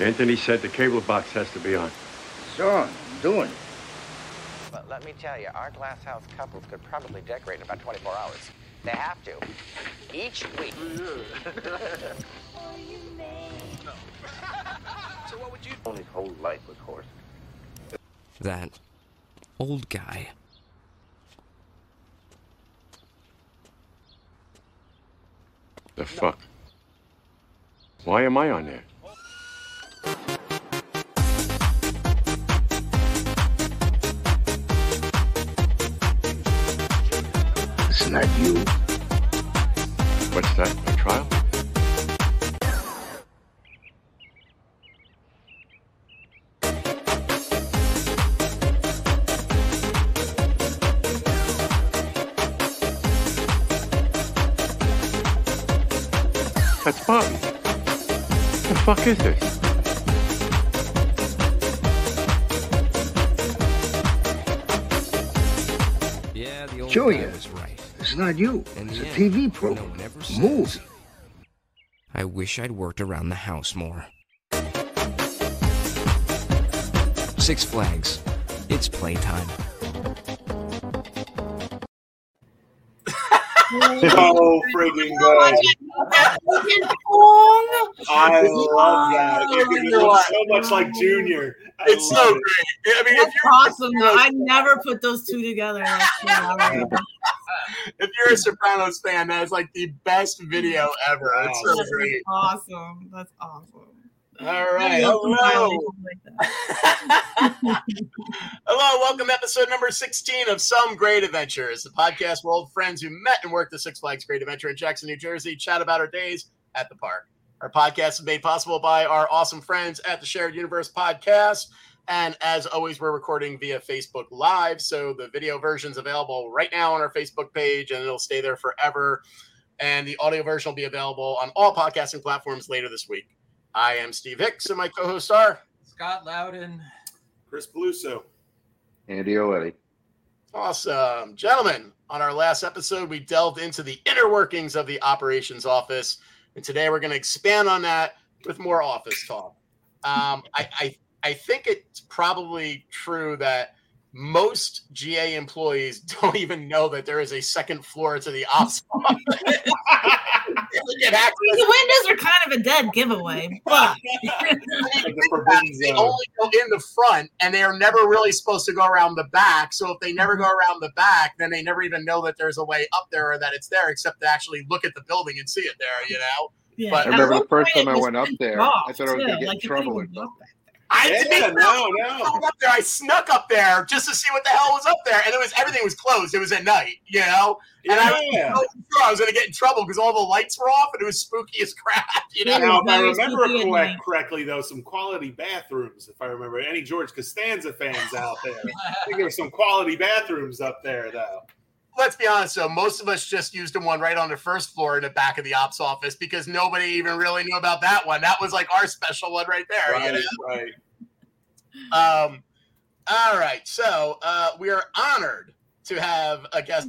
Anthony said the cable box has to be on. Sure, I'm doing it. But let me tell you, our glass house couples could probably decorate in about 24 hours. They have to. Each week. Oh, so what would you Only his whole life was horses. That old guy. The fuck? Why am I on there? What's that? A trial? That's Bobby. The fuck is this? Yeah, the old Julia. guy was right. It's not you. In It's the a end, TV no program. one ever says. I wish I'd worked around the house more. Six Flags. It's playtime. So friggin' good. I love that. It looks so much like Junior. I It's so great. it. I mean, if you're, awesome. Though. I never put those two together. If you're a Sopranos fan, that's like the best video ever. It's so That's great. awesome. That's awesome. All right. Hello. compilations like that. Hello. Welcome to episode number 16 of Some Great Adventures, the podcast where old friends who met and worked at Six Flags Great Adventure in Jackson, New Jersey chat about our days at the park. Our podcast is made possible by our awesome friends at the Shared Universe podcast. And as always, we're recording via Facebook Live. So the video version is available right now on our Facebook page and it'll stay there forever. And the audio version will be available on all podcasting platforms later this week. I am Steve Hicks and my co hosts are Scott Loudon. Chris Peluso. Andy O'Leary. Awesome. Gentlemen, on our last episode, we delved into the inner workings of the operations office. And today we're going to expand on that with more office talk. Um, I, I, I think it's probably true that most GA employees don't even know that there is a second floor to the ops office. They get access The windows are kind of a dead giveaway, but the they only go in the front and they are never really supposed to go around the back. So if they never go around the back, then they never even know that there's a way up there or that it's there, except to actually look at the building and see it there, you know? yeah. But- I remember the first time I went up there, off, I thought I was gonna get Like, in you couldn't trouble. Even walk back there. I Yeah, to be no, I no. went up there. I snuck up there just to see what the hell was up there, and it was everything was closed. It was at night, you know, and I was Yeah. so sure I was going to get in trouble because all the lights were off and it was spooky as crap. You know, Yeah. Now, if I remember correct, correctly, though, some quality bathrooms. If I remember, any George Costanza fans out there, I think there were some quality bathrooms up there, though. Let's be honest though, most of us just used the one right on the first floor in the back of the ops office because nobody even really knew about that one. That was like our special one right there. you Right, know? right. Um, all right, so uh, we are honored to have a guest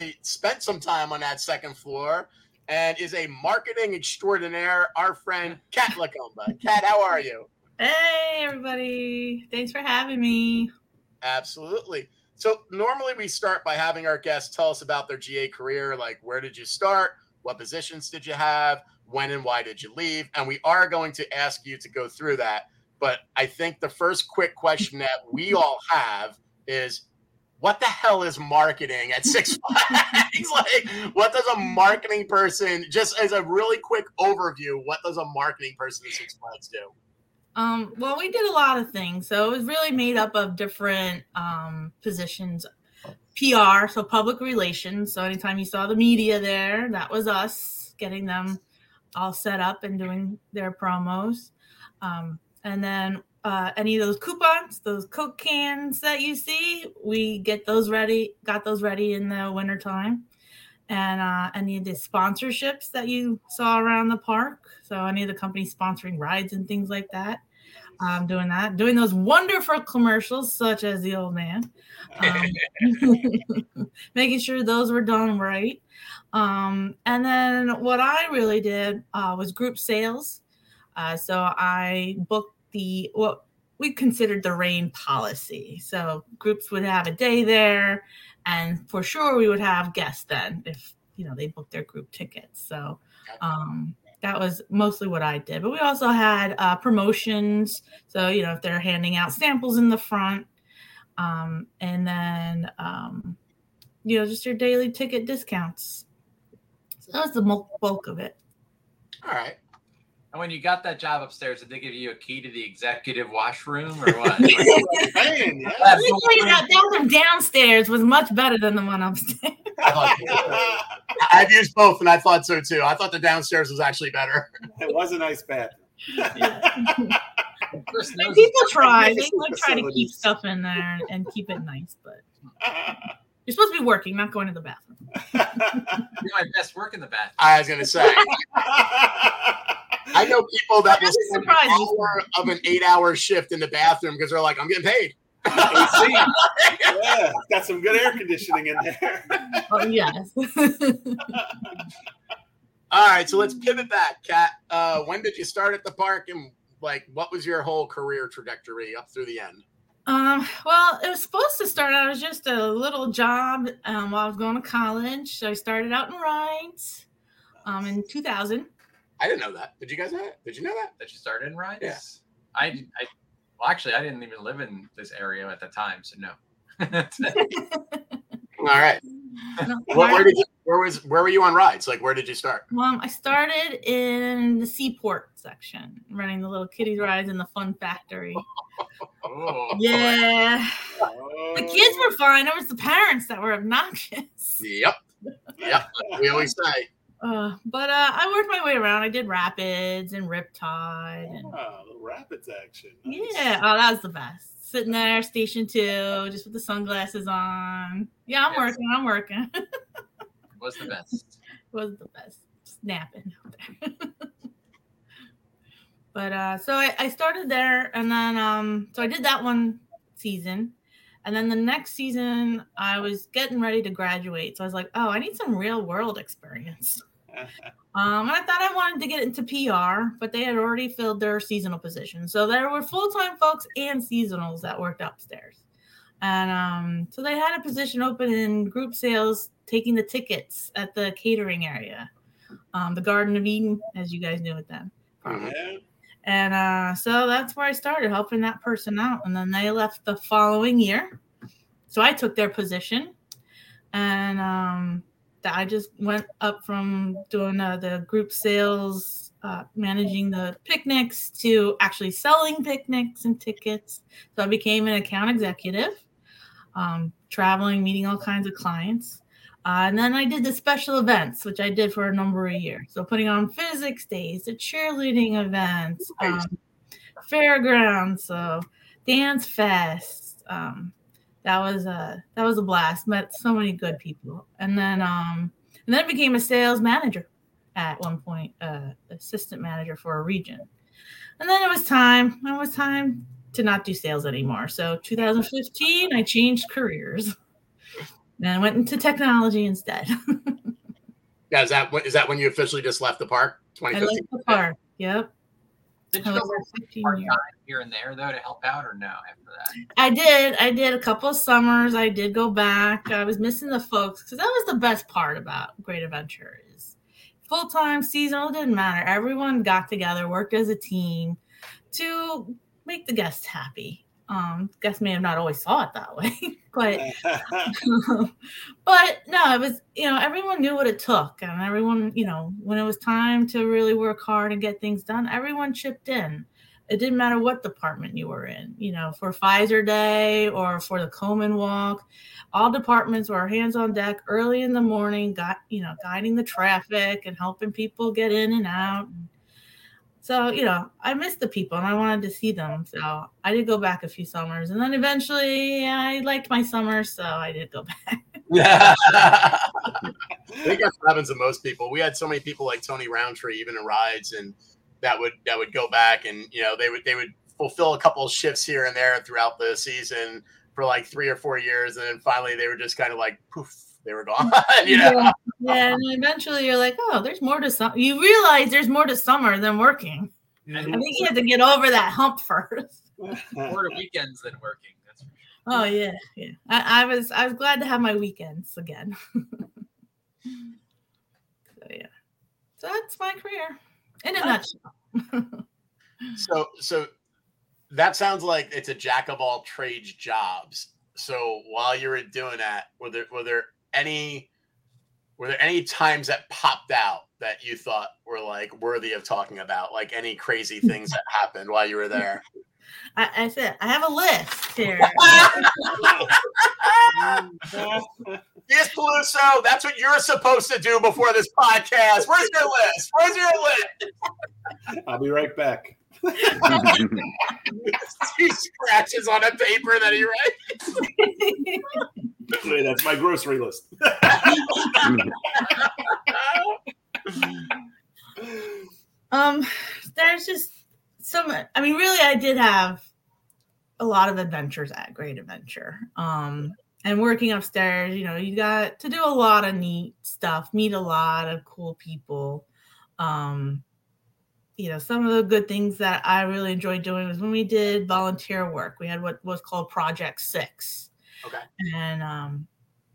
who spent some time on that second floor and is a marketing extraordinaire. Our friend Kat Lacomba. Kat, how are you? Hey, everybody. Thanks for having me. Absolutely. So normally we start by having our guests tell us about their GA career, like where did you start, what positions did you have, when and why did you leave, and we are going to ask you to go through that. But I think the first quick question that we all have is, what the hell is marketing at Six Flags? like, what does a marketing person, just as a really quick overview, what does a marketing person at Six Flags do? Um, well, we did a lot of things. So it was really made up of different um, positions. PR, so public relations. So anytime you saw the media there, that was us getting them all set up and doing their promos. Um, and then uh, any of those coupons, those Coke cans that you see, we get those ready, got those ready in the wintertime. And uh, any of the sponsorships that you saw around the park. So any of the companies sponsoring rides and things like that. Um, doing that, doing those wonderful commercials, such as the old man, um, making sure those were done right. Um, and then what I really did uh, was group sales. Uh, so I booked the what we considered the rain policy. So groups would have a day there, and for sure we would have guests then if you know they booked their group tickets. So um, that was mostly what I did. But we also had uh, promotions. So you know if they're handing out samples in the front, um, and then um, you know just your daily ticket discounts. So that was the bulk of it. All right. And when you got that job upstairs, did they give you a key to the executive washroom or what? Man, yeah. Let me tell you that bathroom downstairs was much better than the one upstairs. I thought- I've used both, and I thought so too. I thought the downstairs was actually better. it was a nice bathroom. Chris And knows people try. They like try to keep stuff in there and keep it nice, but you're supposed to be working, not going to the bathroom. you my best work in the bathroom. I was gonna say. I know people that will That's spend an hour of an eight-hour shift in the bathroom because they're like, "I'm getting paid." AC. yeah, got some good air conditioning in there. Oh yes. All right, so let's pivot back, Kat. Uh, when did you start at the park, and like, what was your whole career trajectory up through the end? um, well, it was supposed to start out as just a little job um, while I was going to college. So I started out in rides um, in 2000. I didn't know that. Did you guys know that? Did you know that? That you started in rides? Yeah. I, I, well, actually, I didn't even live in this area at the time, so no. All right. No, Where, where did you? Where was? Where were you on rides? Like, where did you start? Um, I started in the seaport section, running the little kitty rides in the fun factory. oh, Yeah, the kids were fine. It was the parents that were obnoxious. Yep. Yep. We always say. Uh, but uh, I worked my way around. I did rapids and riptide. And, little rapids action. Nice. yeah, oh, that was the best. Sitting there, station two, just with the sunglasses on. Yeah, I'm Yes. working. I'm working. was the best. was the best snapping out there. but uh so I, I started there and then um so I did that one season. And then the next season I was getting ready to graduate. So I was like, oh, I need some real world experience. Um, and I thought I wanted to get into PR, but they had already filled their seasonal position. So there were full time folks and seasonals that worked upstairs. And um, so they had a position open in group sales, taking the tickets at the catering area, um, the Garden of Eden, as you guys knew it then. Yeah. And uh, so that's where I started helping that person out. And then they left the following year. So I took their position. And um, that I just went up from doing uh, the group sales, uh, managing the picnics, to actually selling picnics and tickets. So I became an account executive, um, traveling, meeting all kinds of clients. Uh, and then I did the special events, which I did for a number of years. So putting on physics days, the cheerleading events, um, fairgrounds, so dance fest. Um, that was a that was a blast. Met so many good people, and then um, and then became a sales manager at one point, uh, assistant manager for a region. And then it was time. It was time to not do sales anymore. So 2015, I changed careers. And I went into technology instead. Yeah, is that when- is that when you officially just left the park? I 2015. like the park. Yep. Did I you was go 15 part time here and there though to help out, or no? After that, I did. I did a couple of summers. I did go back. I was missing the folks because that was the best part about Great Adventure is full time, seasonal didn't matter. Everyone got together, worked as a team to make the guests happy. Um, guests may have not always saw it that way, but but no, it was you know everyone knew what it took, and everyone you know when it was time to really work hard and get things done, everyone chipped in. It didn't matter what department you were in, you know, for Pfizer Day or for the Komen Walk, all departments were hands on deck early in the morning, got you know, guiding the traffic and helping people get in and out. So, you know, I missed the people and I wanted to see them. So I did go back a few summers. And then eventually I liked my summers. So I did go back. Yeah. I think that's what happens to most people. We had so many people like Tony Roundtree, even in rides, and that would that would go back and you know they would they would fulfill a couple shifts here and there throughout the season for like three or four years, and then finally they were just kind of like poof, they were gone. you know? Yeah. yeah. And eventually you're like, oh, there's more to summer. You realize there's more to summer than working. I think you had to get over that hump first. More to weekends than working. That's for sure. Oh yeah, yeah. I, I was I was glad to have my weekends again. so yeah, so that's my career in a nutshell. So so that sounds like it's a jack of all trades jobs. So while you were doing that, were there were there any were there any times that popped out that you thought were like worthy of talking about? Like any crazy things that happened while you were there? I, I said I have a list here. Yes, Peluso, that's what you're supposed to do before this podcast. Where's your list? Where's your list? I'll be right back. He scratches on a paper that he writes. Wait, That's my grocery list. um, there's just some. I mean, really, I did have a lot of adventures at Great Adventure. Um, and working upstairs, you know, you got to do a lot of neat stuff, meet a lot of cool people. Um, you know, some of the good things that I really enjoyed doing was when we did volunteer work. We had what was called Project Six. Okay. And um,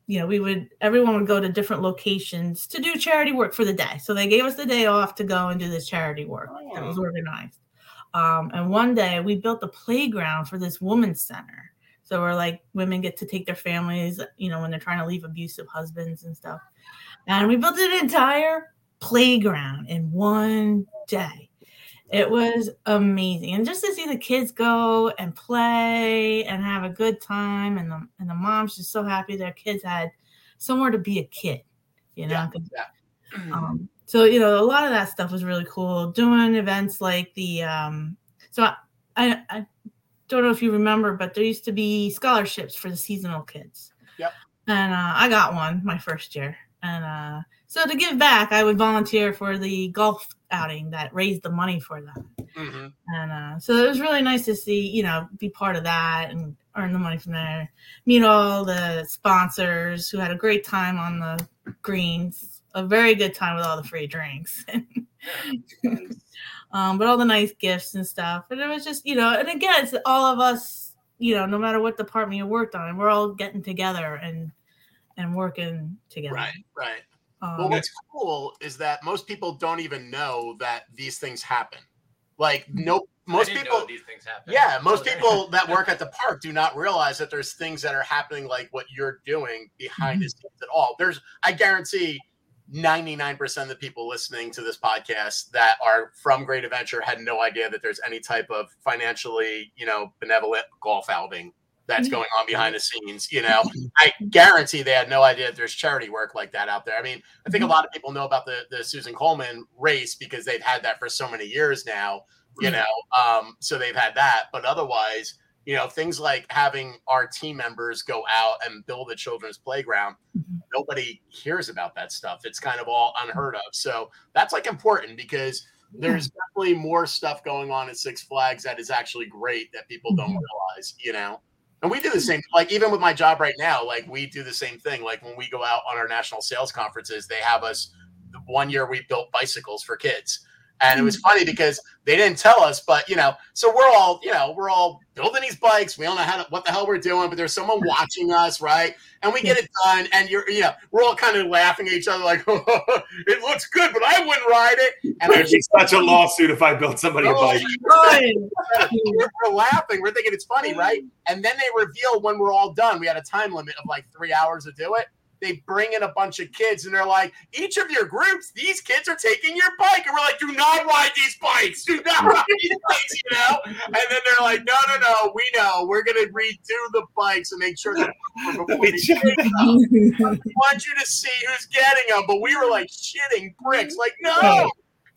you know, we would everyone would go to different locations to do charity work for the day. So they gave us the day off to go and do this charity work that was organized. Um, and one day we built a playground for this women's center. So we're like women get to take their families, you know, when they're trying to leave abusive husbands and stuff. And we built an entire playground in one day. It was amazing. And just to see the kids go and play and have a good time and the and the moms just so happy their kids had somewhere to be a kid, you know. Yeah, yeah. Um, so you know, a lot of that stuff was really cool. Doing events like the um so I, I I don't know if you remember, but there used to be scholarships for the seasonal kids. Yep. And uh, I got one my first year. And uh, so to give back, I would volunteer for the golf outing that raised the money for that. Mhm. And uh, so it was really nice to see, you know, be part of that and earn the money from there. Meet all the sponsors who had a great time on the greens, a very good time with all the free drinks. um, but all the nice gifts and stuff. And it was just, you know, and again, it's all of us, you know, no matter what department you worked on, we're all getting together and and working together. Right, right. Um, Well, what's cool is that most people don't even know that these things happen. Like no, most I didn't people. know these things happen. Yeah, most people that work at the park do not realize that there's things that are happening like what you're doing behind the scenes at all. There's, I guarantee, 99% of the people listening to this podcast that are from Great Adventure had no idea that there's any type of financially, you know, benevolent golf outing that's Mhm. going on behind the scenes. You know, mm-hmm. I guarantee they had no idea that there's charity work like that out there. I mean, I think a mm-hmm. lot of people know about the the Susan Komen race because they've had that for so many years now. You know, um, so they've had that, but otherwise, you know, things like having our team members go out and build a children's playground. Mm-hmm. Nobody hears about that stuff. It's kind of all unheard of. So that's like important because there's definitely more stuff going on at Six Flags that is actually great that people don't realize, you know. And we do the same, like even with my job right now, like we do the same thing. Like when we go out on our national sales conferences, they have us. One year we built bicycles for kids, and it was hmm. funny because they didn't tell us, but you know, so we're all, you know, we're all building these bikes. We don't know how to, what the hell we're doing, but there's someone watching us, right? And we get it done, and you're, you know, we're all kind of laughing at each other, like, oh, it looks good, but I wouldn't ride it. And There'd be such a lawsuit if I built somebody a Oh, bike. We're, we're laughing. We're thinking it's funny, right? And then they reveal when we're all done. We had a time limit of like three hours to do it. They bring in a bunch of kids and they're like, each of your groups, these kids are taking your bike. And we're like, do not ride these bikes. Do not ride these bikes, you know? And then they're like, no, no, no, we know. We're going to redo the bikes and make sure that before they take them. We want you to see who's getting them. But we were like shitting bricks. Like, no.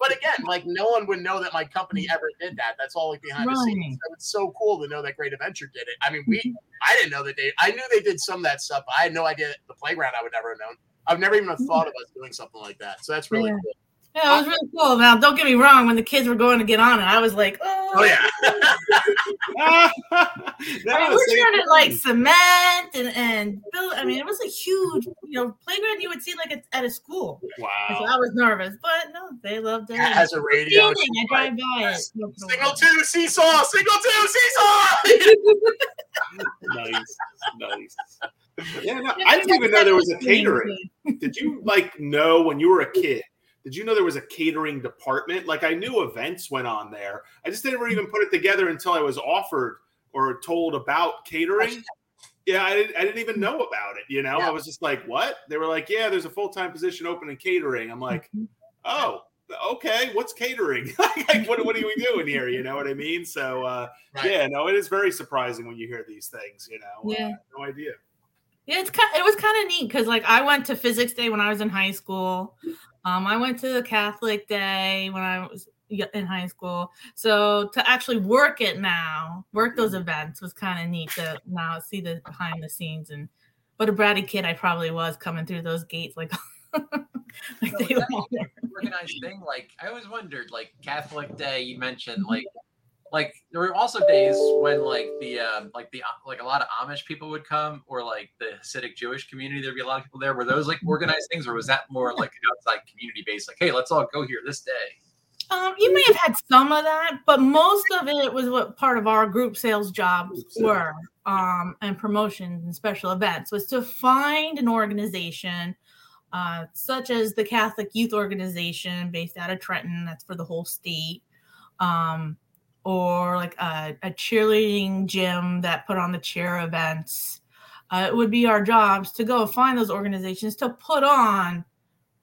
But again, like no one would know that my company mm. ever did that. That's all like behind the scenes. So it's so cool to know that Great Adventure did it. I mean, we mm-hmm. I didn't know that they I knew they did some of that stuff, but I had no idea the playground I would never have known. I've never even mm. thought of us doing something like that. So that's really Yeah. cool. Yeah, it was really cool. Now, don't get me wrong. When the kids were going to get on it, I was like, "Oh, Oh yeah. I Never mean, the we same started like cement and and build. I mean, it was a huge, you know, playground you would see like at, at a school. And So wow. I was nervous, but no, they loved it. It has a radio. Feeling, I drive by it. once in a Single two seesaw. Single two seesaw. nice, nice. Yeah, no, I didn't even know there was a catering. Did you like know when you were a kid? Did you know there was a catering department? Like I knew events went on there. I just didn't even put it together until I was offered or told about catering. Yeah, I didn't, I didn't even know about it. You know, Yeah. I was just like, "What?" They were like, "Yeah, there's a full time position open in catering." I'm like, "Oh, okay. What's catering? like, what, what are we doing here? You know what I mean?" So, uh, Right. yeah, no, it is very surprising when you hear these things. You know, Uh, Yeah. Had no idea. Yeah, it's kind. It was kind of neat because like I went to physics day when I was in high school. Um, I went to the Catholic day when I was in high school. So to actually work it now, work those events was kind of neat to now see the behind the scenes and what a bratty kid I probably was coming through those gates like. like So they were- organized thing? Like I always wondered, like Catholic Day, you mentioned like like there were also days when like the um like the like a lot of Amish people would come or like the Hasidic Jewish community, there'd be a lot of people there. Were those like organized things or was that more like an outside community based, like, hey, let's all go here this day? Um, you may have had some of that, but most of it was what part of our group sales jobs were, um, and promotions and special events was to find an organization, uh, such as the Catholic Youth Organization based out of Trenton, that's for the whole state, um, or like a, a cheerleading gym that put on the cheer events. Uh, it would be our jobs to go find those organizations to put on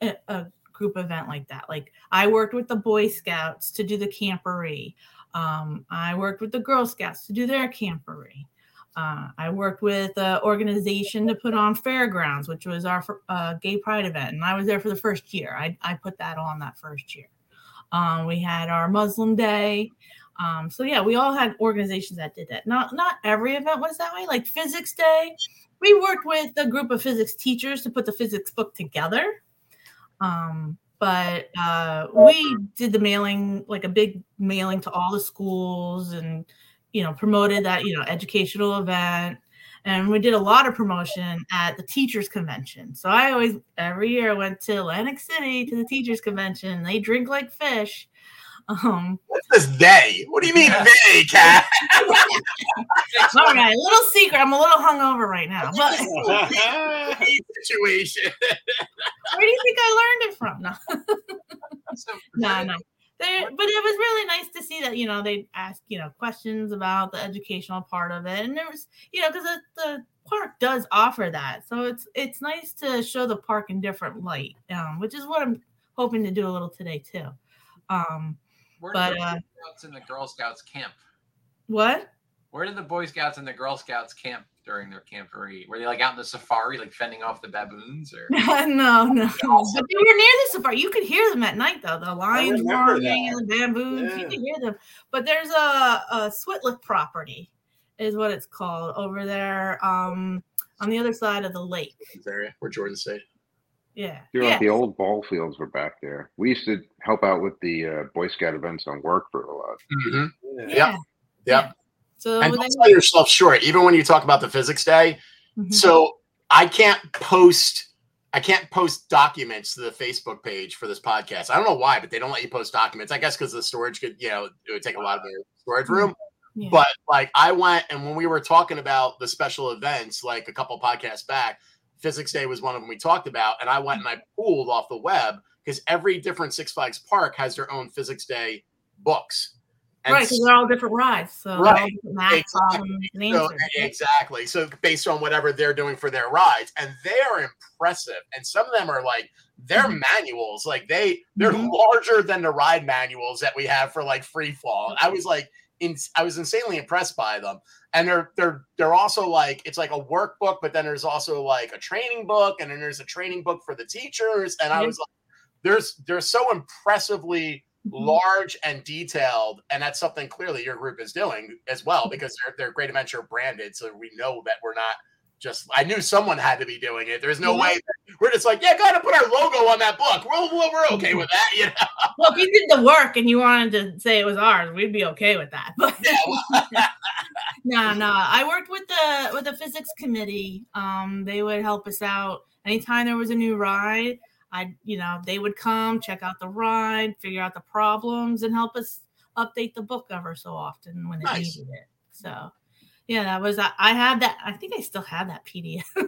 a, a group event like that. Like I worked with the Boy Scouts to do the camporee. Um, I worked with the Girl Scouts to do their camporee. Uh, I worked with an organization to put on Fairgrounds, which was our uh, gay pride event, and I was there for the first year. I, I put that on that first year. Um, we had our Muslim Day. Um, so yeah, we all had organizations that did that. Not not every event was that way. Like Physics Day, we worked with a group of physics teachers to put the physics book together. Um, but uh, we did the mailing, like a big mailing to all the schools, and you know promoted that you know educational event. And we did a lot of promotion at the teachers convention. So I always every year went to Atlantic City to the teachers convention. They drink like fish. Um, What's this they? What do you mean they, Kat? all right, a little secret. I'm a little hungover right now, but situation. where do you think I learned it from? No. So no, no. There, but it was really nice to see that you know they ask you know questions about the educational part of it, and there was you know because the, the park does offer that, so it's it's nice to show the park in different light, um, which is what I'm hoping to do a little today too. Um, where But, did the uh, Boy Scouts and the Girl Scouts camp? what? Where did the Boy Scouts and the Girl Scouts camp during their camporee? Were they like out in the safari, like fending off the baboons, or no, no. But they were near the safari. You could hear them at night, though. The lions remember roaring that. and the bamboos. You Yeah. could hear them. But there's a, a Switlik property, is what it's called over there um, on the other side of the lake. area where Jordan stayed. Yeah. You're yeah. like the old ball fields were back there. We used to help out with the uh, Boy Scout events on work for a lot. Mm-hmm. yeah. Yep. So And they- don't sell yourself short, even when you talk about the physics day. Mhm. So I can't post I can't post documents to the Facebook page for this podcast. I don't know why, but they don't let you post documents. I guess because the storage could, you know, it would take a lot of their storage room. Yeah. But like I went and when we were talking about the special events, like a couple podcasts back, Physics Day was one of them we talked about, and I went and I pulled off the web because every different Six Flags park has their own Physics Day books. And right, because they're all different rides. So Right. Exactly. so, exactly. So based on whatever they're doing for their rides, and they are impressive. And some of them are like they're Mhm. manuals, like they they're Mhm. larger than the ride manuals that we have for like free fall. I was like, in, I was insanely impressed by them. And they're they're they're also like it's like a workbook, but then there's also like a training book, and then there's a training book for the teachers. And I was like, there's they're so impressively Mhm. large and detailed and that's something clearly your group is doing as well because they're, they're great adventure branded so we know that we're not just I knew someone had to be doing it. There's no way that we're just like, yeah, gotta put our logo on that book. We're, we're, we're okay with that, you know. Well, if you did the work and you wanted to say it was ours, we'd be okay with that. But no, no. I worked with the with the physics committee. Um, they would help us out anytime there was a new ride. I, you know, they would come check out the ride, figure out the problems, and help us update the book ever so often when it Nice. needed it. So, yeah, that was I I had that. I think I still have that PDF.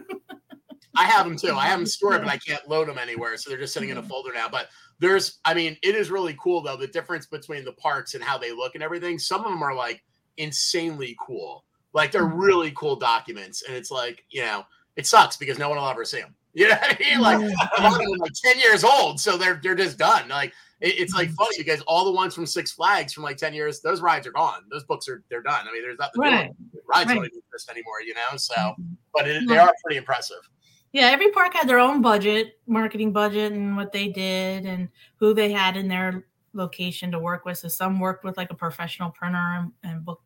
I have them too. I have them stored, but I can't load them anywhere, so they're just sitting in a mm-hmm. folder now. But there's, I mean, it is really cool though the difference between the parks and how they look and everything. Some of them are like insanely cool, like they're mm-hmm. really cool documents, and it's like you know, it sucks because no one will ever see them. You know what I mean? Like a lot of them like ten years old, so they're they're just done. Like it- it's like funny because all the ones from Six Flags from like ten years, those rides are gone. Those books are they're done. I mean, there's nothing. Right. Rides Right. don't exist anymore, you know. So, mm-hmm. but it, they are pretty impressive. Yeah, every park had their own budget, marketing budget, and what they did, and who they had in their location to work with. So some worked with like a professional printer and, and book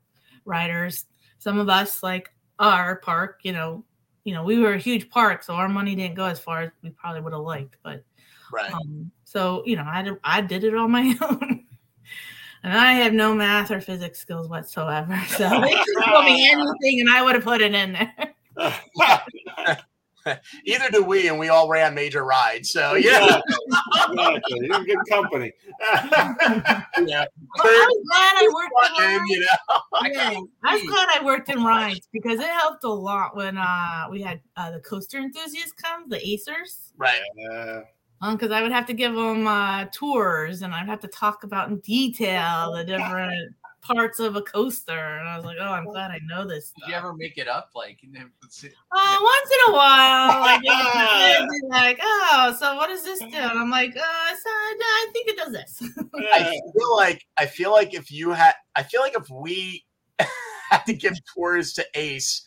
writers. Some of us, like our park, you know, you know, we were a huge park, so our money didn't go as far as we probably would have liked. But Right. um, so you know, I did, I did it on my own. And I have no math or physics skills whatsoever. So they could tell me anything and I would have put it in there. Either do we, and we all ran major rides. So yeah, Exactly. You're in good company. yeah. I was glad I worked in rides. you know, Yeah, I was glad I worked in rides because it helped a lot when uh, we had uh, the coaster enthusiasts come, the Acers. right. Uh, Because I would have to give them uh, tours and I'd have to talk about in detail the different parts of a coaster. And I was like, oh, I'm glad I know this Did you ever make it up? Like, you Uh, once in a while, like, they'd be like, oh, so what does this do? And I'm like, uh, so I think it does this. I feel like I feel like if you had, I feel like if we had to give tours to Ace,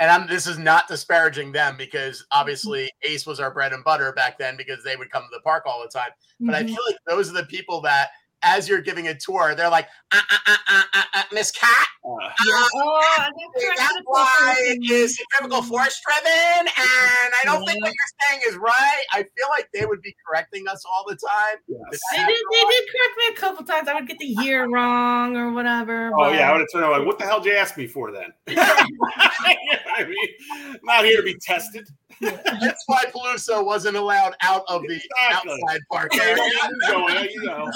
and I'm this is not disparaging them because obviously Ace was our bread and butter back then because they would come to the park all the time. But I Mhm. feel like those are the people that, as you're giving a tour, they're like, uh, uh, uh, uh, uh, uh, Miss Kat, uh, uh, Oh, I got That's why it is centrifugal force driven, and I don't think what you're saying is right. I feel like they would be correcting us all the time. yes. They did, they did correct me a couple times. I would get the year wrong or whatever. Oh yeah, I would have turned around like, what the hell did you ask me for then? I mean, I'm not here to be tested. That's why Peluso wasn't allowed out of the Exactly. outside park area. where you going? You know.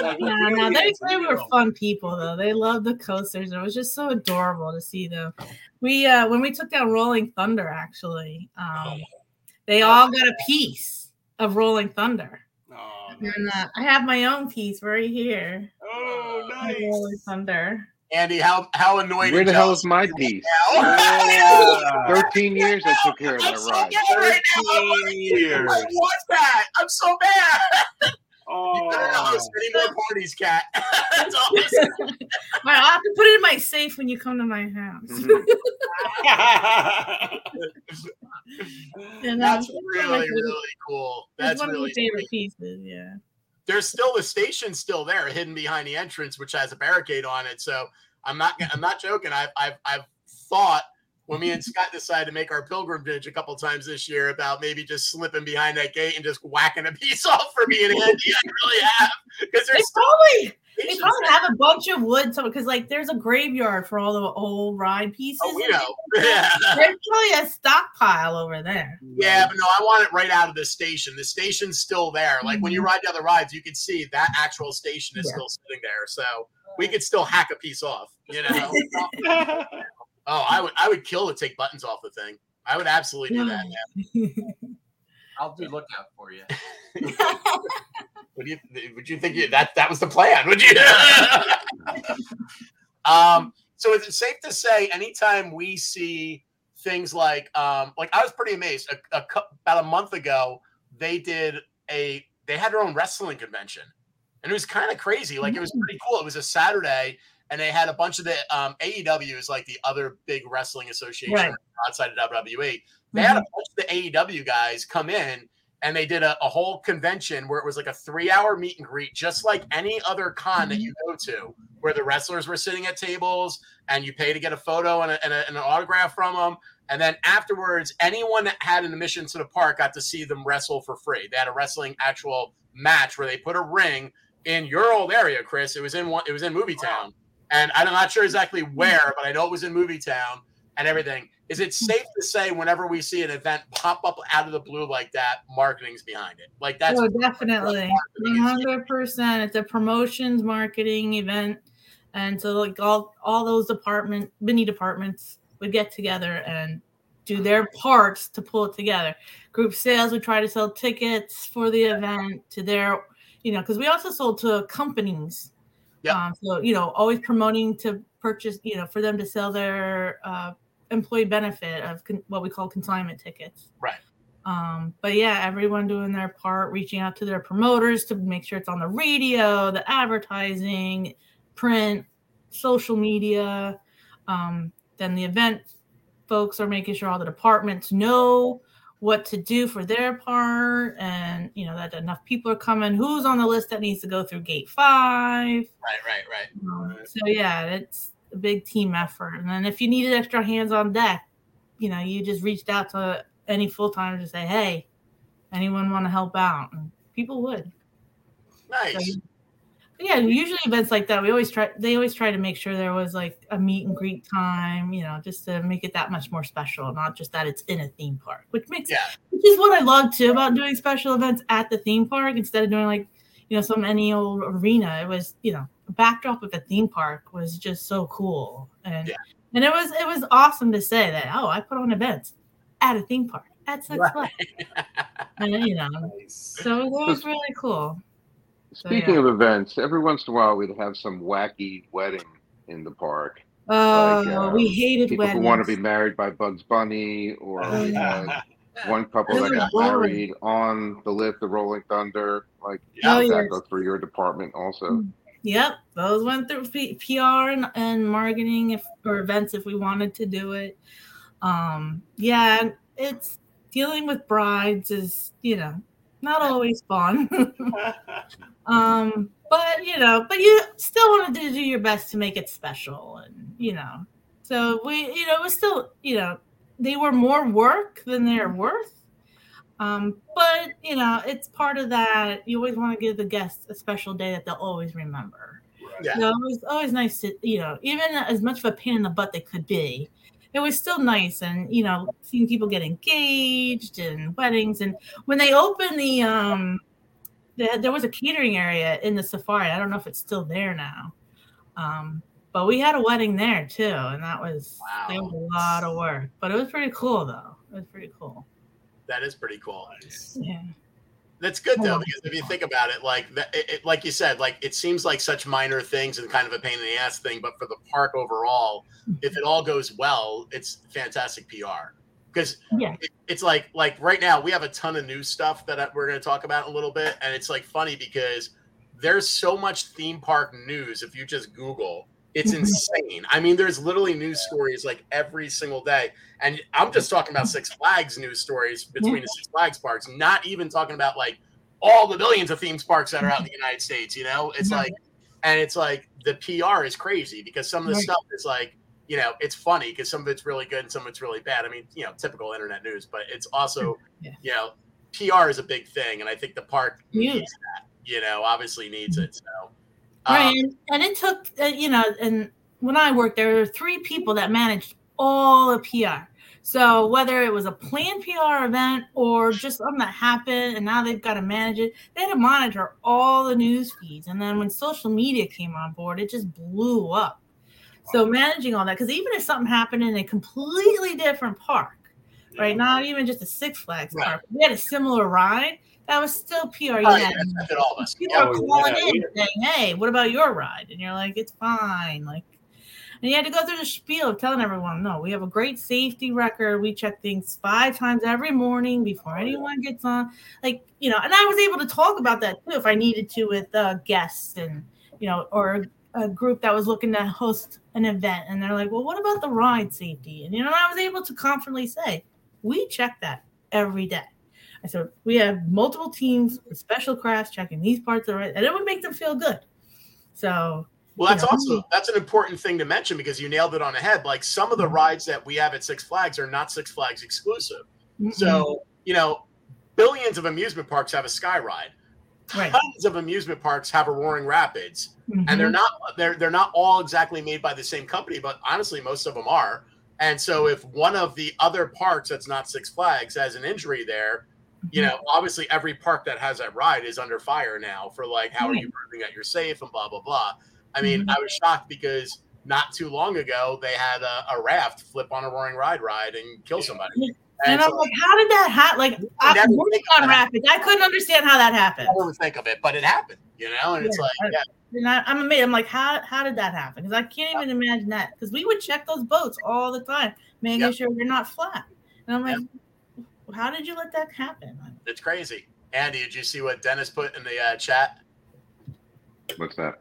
Like, No, no, they, they were fun people though. They loved the coasters. It was just so adorable to see them. We uh when we took down Rolling Thunder, actually, um, they all got a piece of Rolling Thunder, Oh, and uh, I have my own piece right here. oh nice. Rolling Thunder. Andy, how how annoyed? Where the hell is my are you piece? Yeah. Thirteen years I took care of I'm that so ride. mad right now. I'm like, Years. I want that. I'm so mad. You better not Oh, host any more parties, Kat. That's all I'm saying. All right, I'll have to put it in my safe when you come to my house. Mhm. And, That's it's really really cool. That's one of my favorite sweet. pieces. Yeah. there's still the station still there hidden behind the entrance which has a barricade on it so i'm not i'm not joking i've i've, I've thought when me and scott decided to make our pilgrimage a couple times this year about maybe just slipping behind that gate and just whacking a piece off for me and andy i really have because They there's still probably they probably there. have a bunch of wood So, because like there's a graveyard for all the old ride pieces. oh we know yeah There's probably a stockpile over there. yeah but no i want it right out of the station the station's still there like when you mm-hmm. ride down the other rides you can see that actual station is Yeah. still sitting there so we could still hack a piece off you know Oh, I would I would kill to take buttons off the thing. I would absolutely do that. Yeah. I'll do lookout for you. Would you would you think you, that that was the plan? Would you? um. So is it safe to say anytime we see things like um like I was pretty amazed a, a cou- about a month ago they did a they had their own wrestling convention and it was kind of crazy like it was pretty cool it was a Saturday and they had a bunch of the um AEW is like the other big wrestling association Right. outside of WWE they had a bunch of the AEW guys come in and they did a, a whole convention where it was like a three hour meet and greet, just like any other con that you go to, where the wrestlers were sitting at tables and you pay to get a photo and, a, and, a, and an autograph from them. And then afterwards, anyone that had an admission to the park got to see them wrestle for free. They had a wrestling actual match where they put a ring in your old area, Chris. It was in one. It was in Movie Town, and I'm not sure exactly hmm. where, but I know it was in Movie Town and everything. Is it hmm. safe to say whenever we see an event pop up out of the blue like that, marketing's behind it? Like that's oh, definitely, one hundred percent. It's a promotions marketing event, and so like all all those department mini departments would get together and do their parts to pull it together. Group sales would try to sell tickets for the event to their, you know, because we also sold to companies. Yeah. Um, so you know, always promoting to purchase, you know, for them to sell their uh, employee benefit of con- what we call consignment tickets. Right. Um, but yeah, everyone doing their part, reaching out to their promoters to make sure it's on the radio, the advertising, print, social media. Um, then the event folks are making sure all the departments know what to do for their part and you know that enough people are coming. Who's on the list that needs to go through gate five? Right right right. Um, so yeah it's a big team effort. And then if you needed extra hands on deck you know you just reached out to any full-timer to say hey anyone want to help out? And people would. Nice. so, yeah usually events like that we always try they always try to make sure there was like a meet and greet time you know just to make it that much more special not just that it's in a theme park which makes yeah which is what i love too about doing special events at the theme park instead of doing like you know some any old arena it was you know a backdrop of a theme park was just so cool and Yeah. and it was it was awesome to say that oh i put on events at a theme park at Six Right. And you know so it was really cool Speaking of events, every once in a while we'd have some wacky wedding in the park. Oh, Like, uh, we hated People weddings. who want to be married by Bugs Bunny, or Oh, yeah. had one couple that got boring. married on the lift of Rolling Thunder. Like, Oh, that yes. go through your department also? Yep, those went through P- PR and, and marketing if or events if we wanted to do it. Um, yeah, it's dealing with brides is you know not always fun. um, but you know, but you still wanted to do your best to make it special, and you know, so we you know it was still you know they were more work than they're worth. Um, but you know, it's part of that. You always want to give the guests a special day that they'll always remember. Yeah. So it was always nice to, you know, even as much of a pain in the butt they could be, it was still nice. And you know, seeing people get engaged and weddings, and when they opened the, um, the, there was a catering area in the safari. I don't know if it's still there now. Um, but we had a wedding there too, and that was that was a lot of work. But it was pretty cool though. It was pretty cool. That is pretty cool. Yeah. That's good though, because if you think about it, like that, it, it- like you said, like it seems like such minor things and kind of a pain in the ass thing, but for the park overall, if it all goes well, it's fantastic PR. Because Yeah. it, it's like like right now we have a ton of new stuff that I- we're going to talk about in a little bit, and it's like funny because there's so much theme park news. If you just Google, it's Mhm. insane. I mean, there's literally news stories like every single day, and I'm just talking about Six Flags news stories between the Six Flags parks, not even talking about like all the billions of theme parks that are out in the United States. You know, it's like, and it's like the PR is crazy because some of the stuff is like, you know, it's funny because some of it's really good and some of it's really bad. I mean, you know, typical internet news, but it's also, Yeah. you know, PR is a big thing, and I think the park Yeah. needs that. You know, obviously needs it. So, Right, um, and, it took uh, you know, and when I worked, there were three people that managed all the PR. So whether it was a planned PR event or just something that happened, and now they've got to manage it, they had to monitor all the news feeds. And then when social media came on board, it just blew up. So managing all that, because even if something happened in a completely different park, right, not even just a Six Flags Right. park, we had a similar ride. That was still PR. Oh, yeah, had all of us. people Yeah. are Oh, calling yeah, in we- saying, "Hey, what about your ride?" And you're like, "It's fine." Like, and you had to go through the spiel of telling everyone, "No, we have a great safety record. We check things five times every morning before anyone gets on." Like, you know, and I was able to talk about that too if I needed to with uh, guests and you know, or a group that was looking to host an event, and they're like, "Well, what about the ride safety?" And you know, I was able to confidently say, "We check that every day." I said, we have multiple teams with special crafts checking these parts of it, and it would make them feel good. So, Well, that's Yeah. also that's an important thing to mention because you nailed it on the head. Like some of the rides that we have at Six Flags are not Six Flags exclusive. Mm-mm. So you know, billions of amusement parks have a Sky Ride. right. Tons of amusement parks have a Roaring Rapids, and they're Mhm. not they're they're not all exactly made by the same company, but honestly, most of them are. And so, if one of the other parks that's not Six Flags has an injury there, you Mm-hmm. know, obviously every park that has that ride is under fire now for like, how are you proving that you're safe and blah blah blah. I mean, Mhm. I was shocked because not too long ago they had a, a raft flip on a Roaring Ride ride and kill somebody. And so I'm like, how did that happen? Like, I think on. Rapids. I couldn't understand how that happened. I don't think of it, but it happened, you know. And it's like, I- yeah, And I, I'm amazed. I'm like, how how did that happen? Because I can't even imagine that. Because we would check those boats all the time, making Yep. sure they're not flat. And I'm like, how did you let that happen? it's crazy. Andy, did you see what Dennis put in the uh, chat? What's that?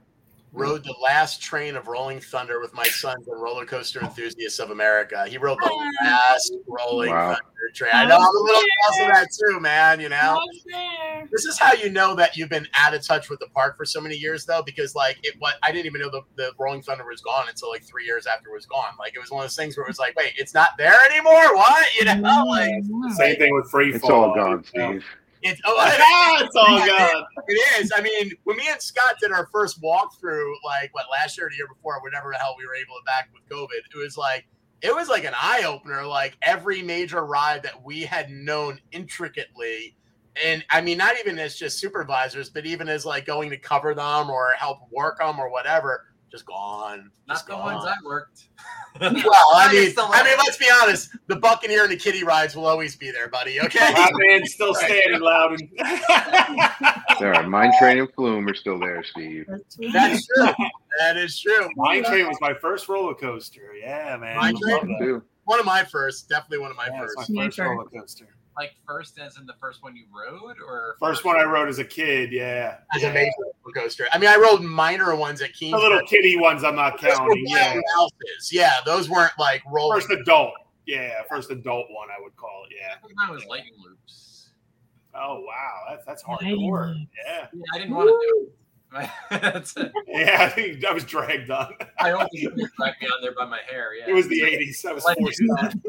Rode the last train of Rolling Thunder with my sons and roller coaster enthusiasts of America. He rode the last Rolling Wow. Thunder train. I know I'm a little jealous of that too, man. You know, this is how you know that you've been out of touch with the park for so many years, though, because like it, what I didn't even know the, the Rolling Thunder was gone until like three years after it was gone. Like it was one of those things where it was like, wait, it's not there anymore. What you know? Like Same thing with free It's fall. all gone, you know. Steve. It's oh, Ah, it's all gone. It is. I mean, when me and Scott did our first walkthrough, like what last year or the year before, whatever the hell we were able to back with COVID, it was like it was like an eye opener. Like every major ride that we had known intricately, and I mean, not even as just supervisors, but even as like going to cover them or help work them or whatever, just gone. Not Just the ones gone. that worked. Well, I mean, I mean, let's be honest. The Buccaneer and the Kitty rides will always be there, buddy. Okay. Batman's still standing loud. And All right, Mine Train and Flume are still there, Steve. That's true. That is true. Mine Train was my first roller coaster. Yeah, man. Mine Train? Too. One of my first, definitely one of my Yeah, first. it's my first roller coaster. Like first as in the first one you rode, or First one I rode as a kid. Yeah, as a major roller coaster. I mean, I rode minor ones at the little kitty ones I'm not counting. Yeah, houses. Yeah, those weren't like rolling. first adult. Yeah, first adult one I would call it. Yeah. mine was lightning loops. Oh wow, that's that's hardcore. Yeah, Yeah, I didn't want to do it. Yeah. I think I was dragged on. I always dragged me on there by my hair. Yeah, It was the '80s. I was forced on.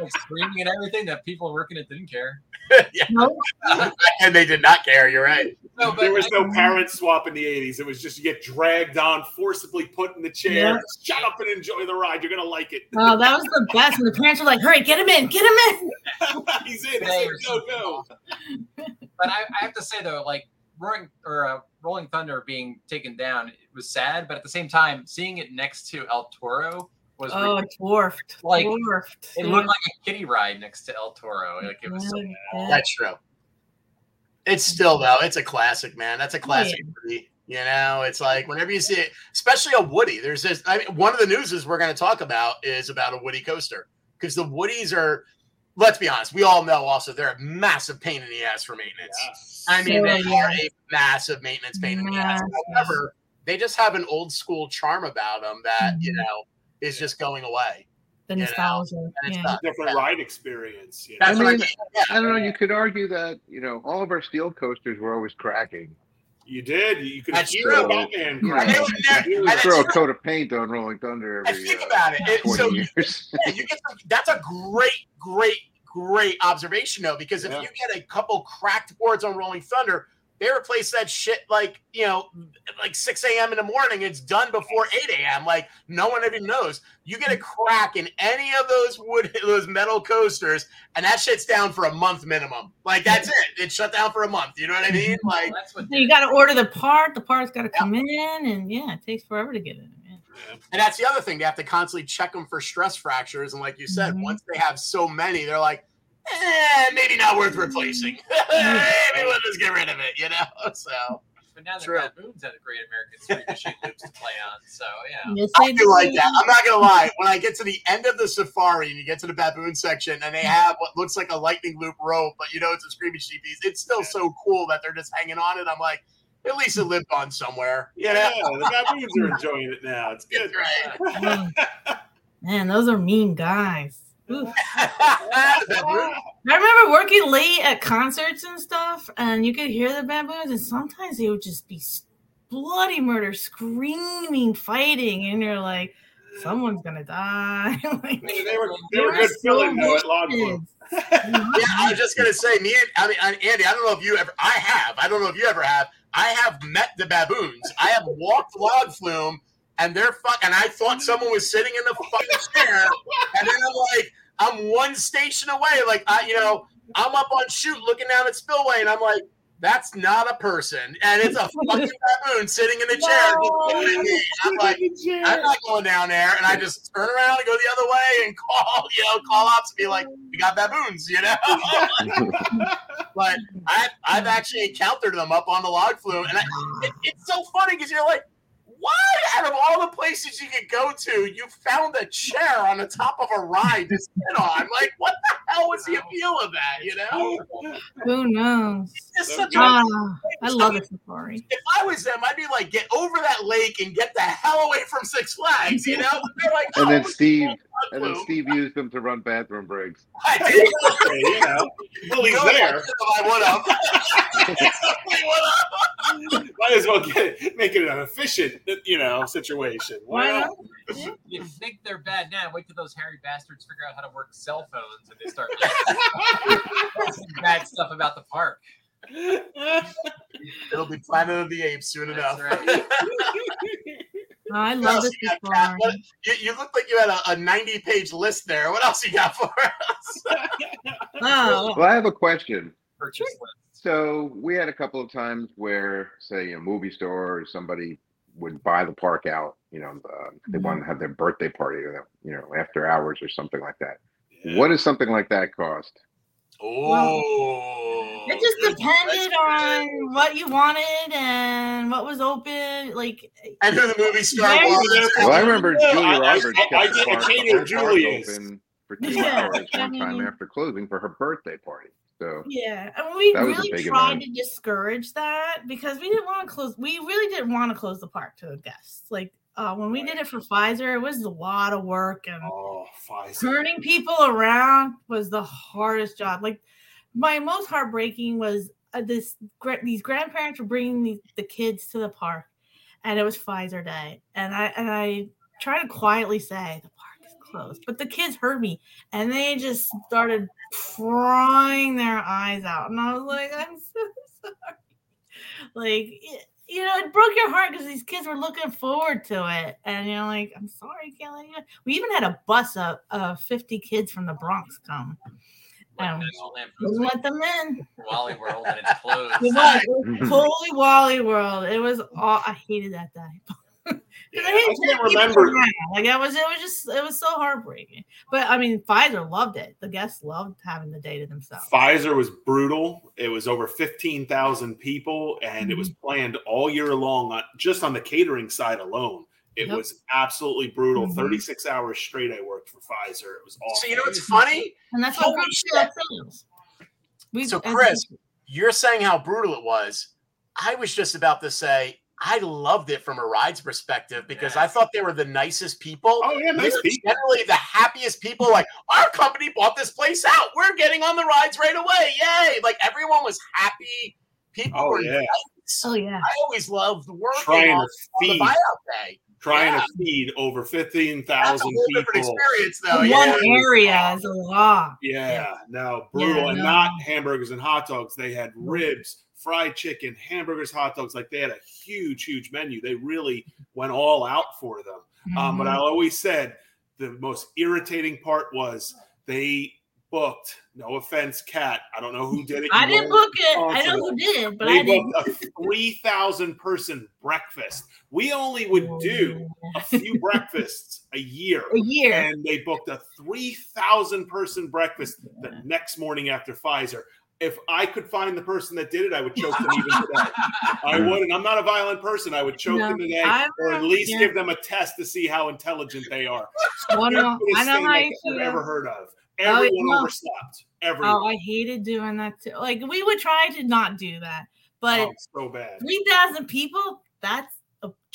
Like screaming and everything that people working it didn't care. Nope. and they did not care. You're right. No, but There was I- no parent swap in the '80s. It was just you get dragged on, forcibly put in the chair. Yeah. Shut up and enjoy the ride. You're gonna like it. Oh, that was the best. And the parents were like, hurry, get him in, get him in. He's in. He's Hey, in. or Go go. But I, I have to say though, like Roaring or uh, Rolling Thunder being taken down, it was sad. But at the same time, seeing it next to El Toro was Oh, really- it dwarfed. Like, dwarfed. it looked like a kiddie ride next to El Toro. Like it was so Yeah, yeah. That's true. It's still though. It's a classic, man. That's a classic yeah. movie. You know, it's like whenever you see it, especially a Woody. There's this. I mean, one of the newses we're going to talk about is about a Woody coaster because the Woodies are. Let's be honest. We all know also they're a massive pain in the ass for maintenance. I mean, So, they yeah. are a massive maintenance pain in the ass. However, they just have an old school charm about them that you Mhm. know is just going away. The you know, nostalgia. And it's yeah. not. Different Yeah. ride experience. You know? I what I mean, mean. Yeah. I don't know. You could argue that you know all of our steel coasters were always cracking. You did. You could That's throw true. Batman. You, know, And they crap. never- you and would throw a coat of paint on Rolling Thunder And every think uh, about it. it so years. yeah, you get some, that's a great, great, great observation though, because if Yeah. you get a couple cracked boards on Rolling Thunder, they replace that shit like you know, like 6 a.m. in the morning. It's done before 8 a.m. Like no one even knows. You get a crack in any of those wood, those metal coasters, and that shit's down for a month minimum. Like that's it. It's shut down for a month. You know what I mean? Like That's what So you got to order the part. The part's got to come in, and yeah, it takes forever to get in. Man. And that's the other thing. They have to constantly check them for stress fractures. And like you said, Mhm. once they have so many, they're like, eh, maybe not worth replacing. maybe we'll just get rid of it, you know? So But now that True. Baboons had a great American Scream Machine loops to play on, so yeah. Yes, I do like that. I'm not gonna lie. When I get to the end of the safari and you get to the baboon section and they have what looks like a lightning loop rope, but you know it's a screaming sheepies, it's still so cool that they're just hanging on it. I'm like, at least it lived on somewhere, you know? Yeah, the baboons are enjoying it now. It's good. It's great. Mm. Man, those are mean guys. Oof. Baboon? I remember working late at concerts and stuff, and you could hear the baboons, and sometimes they would just be bloody murder, screaming, fighting, and you're like, someone's gonna die. like, They were they there were are good so filling though at Log Flume. Yeah, I was just gonna say, me and I mean, Andy, I don't know if you ever, I have, I don't know if you ever have. I have met the baboons. I have walked log flume, and they're fuck. And I thought someone was sitting in the fucking chair, and then I'm like, I'm one station away. Like I, you know, I'm up on shoot looking down at Spillway, and I'm like, that's not a person, and it's a fucking baboon sitting in the chair. just looking at. I'm like. I'm not going down there, and I just turn around and go the other way and call, you know, call ops and be like, "We got baboons," you know. but I've I've actually encountered them up on the log flume, and I, it, it's so funny because you're like, why out of all the places you could go to, you found a chair on the top of a ride to sit on? Like, what the hell was the appeal of that? You know, Who knows? it's such a Ah, I love a safari. if I was them, I'd be like, get over that lake and get the hell away from Six Flags, you know? But they're like, And "Oh, then Steve, and then Steve used them to run bathroom breaks. I did. you know, well, he's No, if I there. could have, I would have. Exactly what I- Might as well get make it an efficient, you know, situation. Why Well, not? You think they're bad now? Wait till those hairy bastards figure out how to work cell phones and they start posting bad stuff about the park. It'll be Planet of the Apes soon That's enough. right. Oh, I What love this you got, Kat? safari. What- You, you look like you had a, a 90 page list there. What else you got for us? Oh, Well, I have a question. Purchase list. So we had a couple of times where, say, a movie store or somebody would buy the park out. You know, uh, they Mhm. want to have their birthday party, or you know, after hours or something like that. yeah. What does something like that cost? Oh. it just depended on what you wanted and what was open. Like, And who the movie star Yeah. Well, I remember Yeah, Julie I- I- Roberts I- kept I did- a park- catered the whole park Julie's. open for two Yeah, hours one time after closing for her birthday party. So yeah, and we That was a really tried event. to discourage that because we didn't want to close. We really didn't want to close the park to the guests. Like uh, when we did it for Pfizer, it was a lot of work and Oh, Pfizer. turning people around was the hardest job. Like my most heartbreaking was uh, this these grandparents were bringing the, the kids to the park, and it was Pfizer Day, and I and I tried to quietly say the closed, but the kids heard me, and they just started crying their eyes out, and I was like, I'm so sorry, like. You know, it broke your heart because these kids were looking forward to it, and you're like, "I'm sorry, can't let you." in." We even had a bus of, of 50 kids from the Bronx come. Um, Wouldn't let them in. Wally World and it's closed. It was, it was totally Wally World. It was all I hated that day. 'Cause Yeah, I I can't remember. Like it was, it was just, it was so heartbreaking. But I mean, Pfizer loved it. The guests loved having the day to themselves. Pfizer was brutal. It was over 15,000 people, and it was Mm-hmm. planned all year long, on, just on the catering side alone. It Yep. was absolutely brutal. Mhm. 36 hours straight I worked for Pfizer. It was awful. So, you know what's funny? And that's what Holy group shit. that sales. We, So, as- Chris, You're saying how brutal it was. I was just about to say, I loved it from a rides perspective because I thought they were the nicest people. Oh, yeah, They nice people. generally the happiest people. Like, our company bought this place out. We're getting on the rides right away. Yay. Like, everyone was happy. People Oh, were yeah. nice. oh yeah. I always loved working Trying on, to on the feed, buyout day. trying Yeah. to feed over That's a 15,000 different people. experience, though. One Yeah. area is a lot. Yeah, no, brutal. Yeah, and not hamburgers and hot dogs. They had ribs, fried chicken, hamburgers, hot dogs. Like they had a huge, huge menu. They really went all out for them. Um, but I Mhm. always said the most irritating part was they booked. No offense, Kat. I don't know who did it. I You didn't book it. I know who did, but They I didn't. booked a three thousand person breakfast. We only would do a few breakfasts a year. a year. And they booked a 3,000 person breakfast the next morning after Pfizer. If I could find the person that did it, I would choke them even today. I would, and I'm not a violent person. I would choke No, them today, I'm or at least yeah. give them a test to see how intelligent they are. Well, no, Stupidest I know thing how I've ever heard of. Oh, Everyone no. overslept. Everyone. Oh, I hated doing that too. Like we would try to not do that, but Oh, so bad. three thousand people, that's a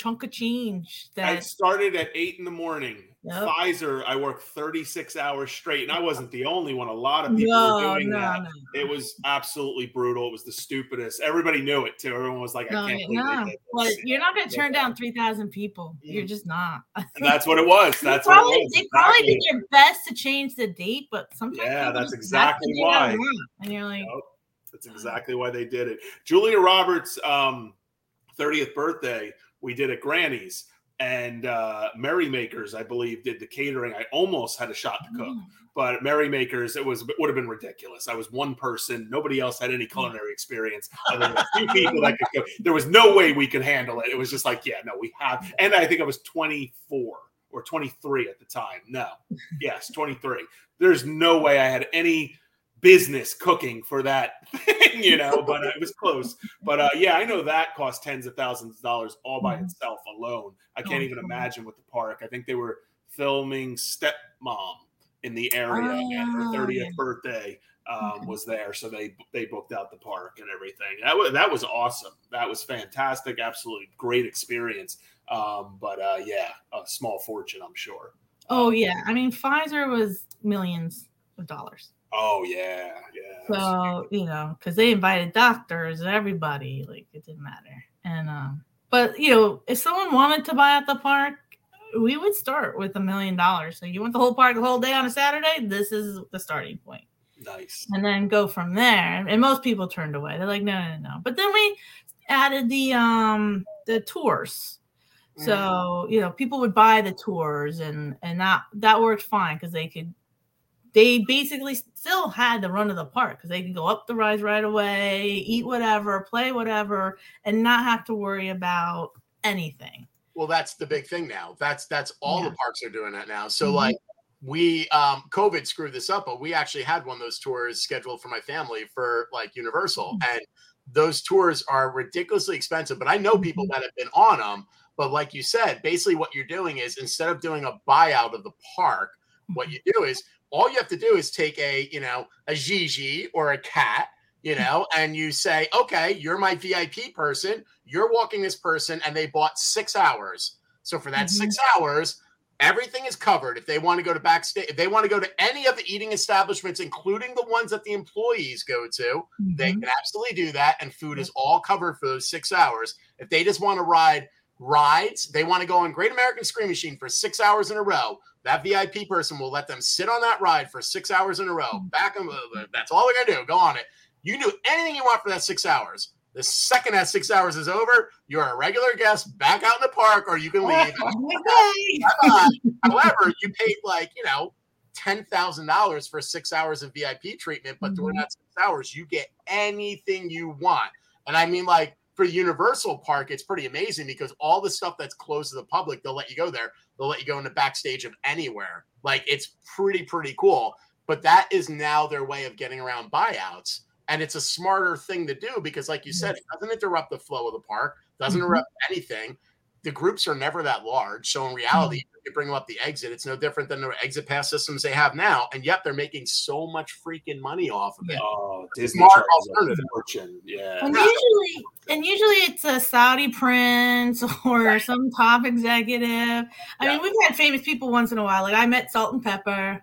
chunk of change I started at eight in the morning. Yep. Pfizer, I worked 36 hours straight, and I wasn't the only one. A lot of people no, were doing no, that. no. It was absolutely brutal. It was the stupidest. Everybody knew it too. Everyone was like, I can't believe did But you're not going to turn down 3,000 people. You're just not. And that's what it was. That's probably, what it was. they probably did their best to change the date, but sometimes Yeah, that's exactly have to do that why. And you're like, Yep. That's exactly why they did it. Julia Roberts' um, 30th birthday, we did at Granny's, and uh, Merrymakers, I believe, did the catering. I almost had a shot to cook, "Mm, but Merrymakers, it was it would have been ridiculous. I was one person; nobody else had any culinary experience other than a few people that could cook. There was no way we could handle it. It was just like, yeah, no, we have. And I think I was 24 or 23 at the time. No, yes, 23. There's no way I had any business cooking for that thing, you know, but uh, it was close. But uh, yeah, I know that cost tens of thousands of dollars all by Mhm. itself alone. I can't Oh, even imagine with the park. I think they were filming Stepmom in the area, and her Oh, 30th birthday um, Okay. was there, so they they booked out the park and everything. That was that was awesome. That was fantastic. Absolutely great experience. Um, but uh, yeah, a small fortune, I'm sure. oh, yeah. I mean, Pfizer was millions of dollars. Oh yeah, yeah. So, you know, because they invited doctors, and everybody, like it didn't matter. And, um, but, you know, if someone wanted to buy out the park, we would start with a million dollars. So you want the whole park the whole day on a Saturday? This is the starting point. nice. and then go from there. And most people turned away. They're like, no, no, no. But then we added the um the tours. So you know, people would buy the tours, and and that that worked fine because they could. They basically still had the run of the park because they could go up the rides right away, eat whatever, play whatever, and not have to worry about anything. Well, that's the big thing now. That's that's all Yeah. the parks are doing that now. So Mhm. like we um COVID screwed this up, but we actually had one of those tours scheduled for my family for like Universal. Mm. And those tours are ridiculously expensive, but I know people Mhm. that have been on them. But like you said, basically what you're doing is instead of doing a buyout of the park, what you do is all you have to do is take a, you know, a Gigi or a cat, you know, and you say, okay, you're my VIP person. You're walking this person, and they bought six hours. So for that six hours, everything is covered. If they want to go to backstage, if they want to go to any of the eating establishments, including the ones that the employees go to, they Mhm. can absolutely do that. And food is all covered for those six hours. If they just want to ride rides, they want to go on Great American Scream Machine for six hours in a row. That VIP person will let them sit on that ride for six hours in a row. Mm. Back them. Uh, uh, that's all they're gonna do. Go on it. You can do anything you want for that six hours. The second that six hours is over, you're a regular guest back out in the park, or you can leave. However, you paid like, you know, ten thousand dollars for six hours of VIP treatment, but during Mhm. that six hours, you get anything you want. And I mean, like for Universal Park, it's pretty amazing because all the stuff that's closed to the public, they'll let you go there. They'll let you go in the backstage of anywhere. Like it's pretty, pretty cool. But that is now their way of getting around buyouts. And it's a smarter thing to do because, like you said, it doesn't interrupt the flow of the park, doesn't Mhm. interrupt anything the groups are never that large. So in reality, you bring them up the exit. It's no different than the exit pass systems they have now, and yet they're making so much freaking money off of it. Oh, Disney Smart a alternative. fortune. Yeah. And usually, and usually it's a Saudi prince or some top executive. I Yeah. mean, we've had famous people once in a while. Like I met Salt-N-Pepa.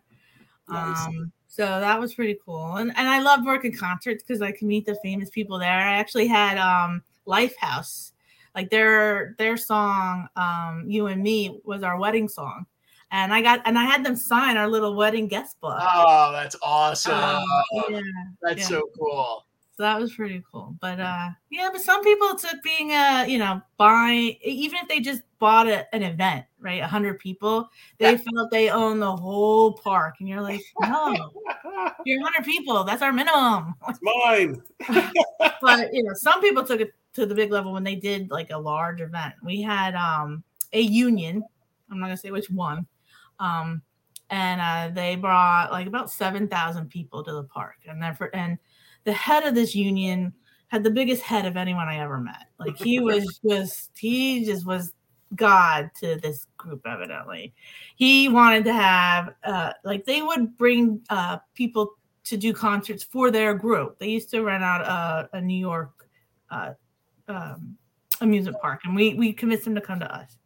Nice. Um, so that was pretty cool. And and I love working concerts because I can meet the famous people there. I actually had um Lifehouse, like their their song, um, You and Me was our wedding song. And I got and I had them sign our little wedding guest book. Oh, that's awesome. Um, yeah. that's yeah. so cool. So that was pretty cool. But uh yeah, but some people took being a, you know, buying even if they just bought a, an event, right? A hundred people, they Yeah. felt they own the whole park. And you're like, no, you're hundred people, that's our minimum. It's mine. but you know, some people took it to the big level when they did like a large event. We had um a union, I'm not gonna say which one. Um and uh, they brought like about 7,000 people to the park. And then for, and the head of this union had the biggest head of anyone I ever met. Like he was just, he just was God to this group, evidently. He wanted to have, uh, like, they would bring uh, people to do concerts for their group. They used to rent out a, a New York uh, um, amusement park, and we we convinced him to come to us.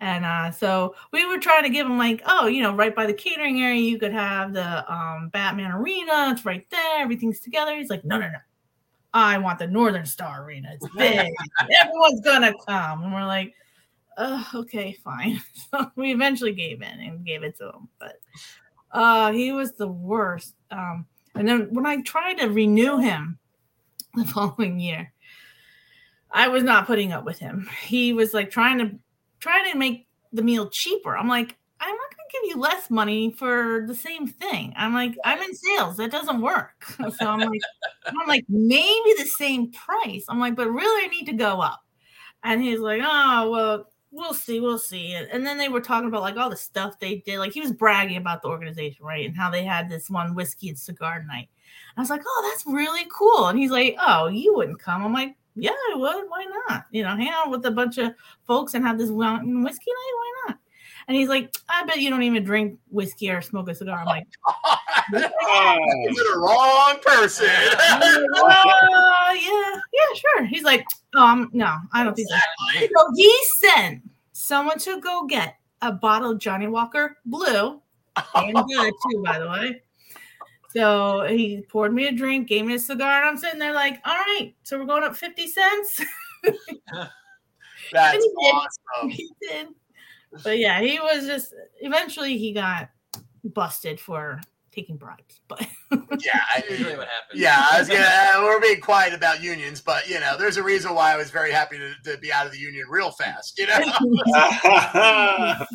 And uh, so we were trying to give him like, oh, you know, right by the catering area, you could have the um, Batman Arena. It's right there. Everything's together. He's like, no, no, no. I want the Northern Star Arena. It's big. Everyone's gonna come. And we're like, uh, okay, fine. So we eventually gave in and gave it to him. But uh, he was the worst. Um, and then when I tried to renew him the following year, I was not putting up with him. He was like trying to trying to make the meal cheaper. I'm like, I'm not going to give you less money for the same thing. I'm like, I'm in sales. That doesn't work. So I'm like, I'm like, maybe the same price. I'm like, but really, I need to go up. And he's like, oh, well, we'll see, we'll see. And then they were talking about like all the stuff they did. Like he was bragging about the organization, right? And how they had this one whiskey and cigar night. I was like, oh, that's really cool. And he's like, oh, you wouldn't come. I'm like, yeah, I would. Why not? You know, hang out with a bunch of folks and have this mountain whiskey night. Why not? And he's like, I bet you don't even drink whiskey or smoke a cigar. I'm like, You're the wrong person. uh, yeah, yeah, sure. He's like, um, no, I don't think so. Exactly. So he sent someone to go get a bottle of Johnnie Walker Blue, and good too, by the way. So he poured me a drink, gave me a cigar, and I'm sitting there like, all right, so we're going up 50 cents. That's he awesome. he did. But yeah, he was just eventually he got busted for taking bribes. But Yeah, I, That's usually what happens. yeah. I was gonna. Uh, we're being quiet about unions, but you know, there's a reason why I was very happy to, to be out of the union real fast. You know. I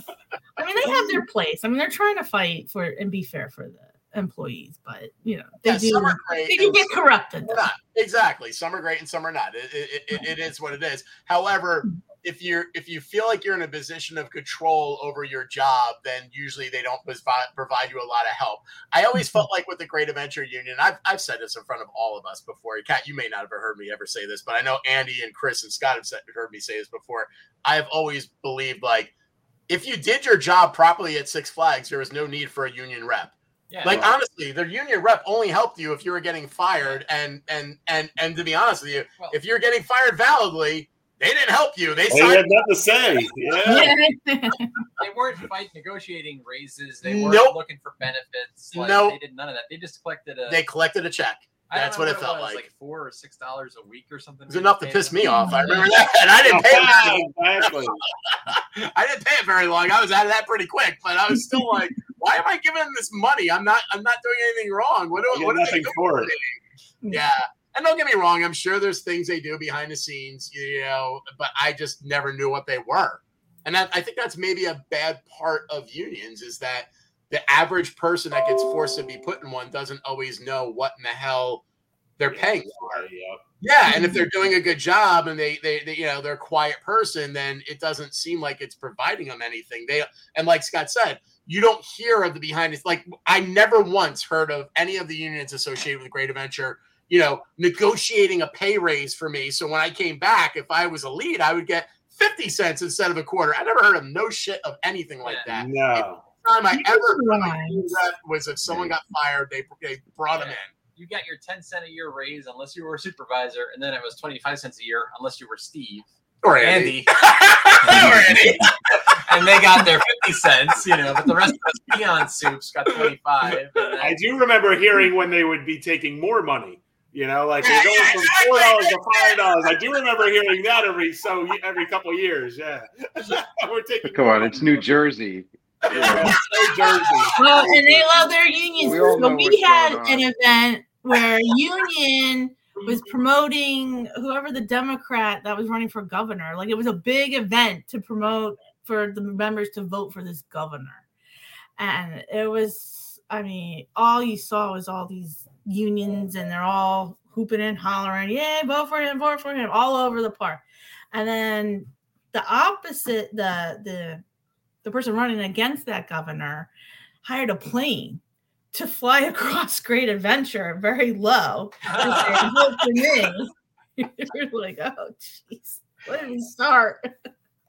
mean, they have their place. I mean, they're trying to fight for and be fair for the employees, but you know, they Yeah, do some they do get some- corrupted. Not exactly. Some are great and some are not. It, it, it, it is what it is. However, hmm. if you're if you feel like you're in a position of control over your job, then usually they don't provi- provide you a lot of help. I always mm-hmm. felt like with the Great Adventure Union, I've, I've said this in front of all of us before. Kat, you may not have heard me ever say this, but I know Andy and Chris and Scott have said, heard me say this before. I have always believed like if you did your job properly at Six Flags, there was no need for a union rep Yeah. like honestly the union rep only helped you if you were getting fired and and and and to be honest with you Well- if you're getting fired validly they didn't help you they They had nothing to say. Yeah. Yeah. they weren't fight negotiating raises. They weren't Nope. looking for benefits. Like, Nope. They did none of that. They just collected a. they collected a check that's know what it felt was, like. four or six dollars a week or something. it was enough to piss me off i remember that and i didn't pay it exactly. i didn't pay it very long i was out of that pretty quick but i was still like why am i giving them this money i'm not i'm not doing anything wrong what do, what are they it. Yeah. And don't get me wrong, I'm sure there's things they do behind the scenes, you know, but I just never knew what they were. And that, I think that's maybe a bad part of unions is that the average person that gets forced to be put in one doesn't always know what in the hell they're paying for. Yeah. Yeah, and if they're doing a good job and they, they, they, you know, they're a quiet person, then it doesn't seem like it's providing them anything. They and like Scott said, you don't hear of the behind it. Like I never once heard of any of the unions associated with Great Adventure, you know, negotiating a pay raise for me. So when I came back, if I was a lead, I would get fifty cents instead of a quarter. I never heard of no shit of anything like that. No. Time I You ever just heard of lied. a union rep was if someone got fired, they, they brought them in. You got your ten cent a year raise unless you were a supervisor, and then it was twenty five cents a year unless you were Steve Or Andy, or Andy. and they got their fifty cents. You know, but the rest of us peon soups got twenty five. I do remember hearing when they would be taking more money. You know, like Yeah, they're going yeah, from four dollars to five dollars. I do remember hearing that every so every couple of years. Yeah, we're taking. Come on, it's New Jersey. Yeah, New Jersey. Well, and they love their unions. We so we had an event where union was promoting whoever the Democrat that was running for governor. Like it was a big event to promote for the members to vote for this governor. And it was, I mean, all you saw was all these unions and they're all hooping and hollering, Yay, vote for him, vote for him, all over the park. And then the opposite, the the the person running against that governor hired a plane to fly across Great Adventure very low say, vote for me. You're like, oh jeez, did we start?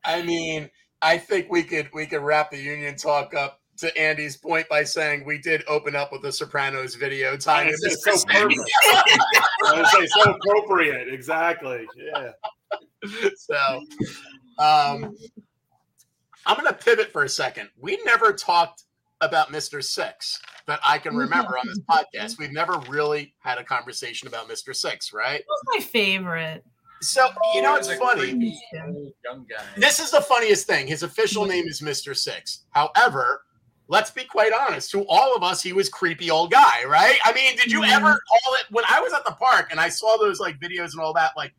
I mean, I think we could we could wrap the union talk up to Andy's point by saying we did open up with the Sopranos video time. It's just so perfect. I would say so appropriate. Exactly. Yeah. so, um, I'm going to pivot for a second. We never talked about Mr. Six that I can remember on this podcast. We've never really had a conversation about Mr. Six, right? That was my favorite. So, you know, it's funny. young guy. This is the funniest thing. His official name is Mr. Six. However, let's be quite honest. To all of us, he was creepy old guy, right? I mean, did you Yeah. ever call it when I was at the park and I saw those like videos and all that? Like,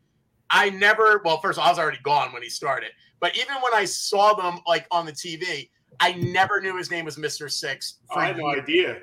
I never. Well, first of all, I was already gone when he started. But even when I saw them like on the TV, I never knew his name was Mr. Six. I had no idea.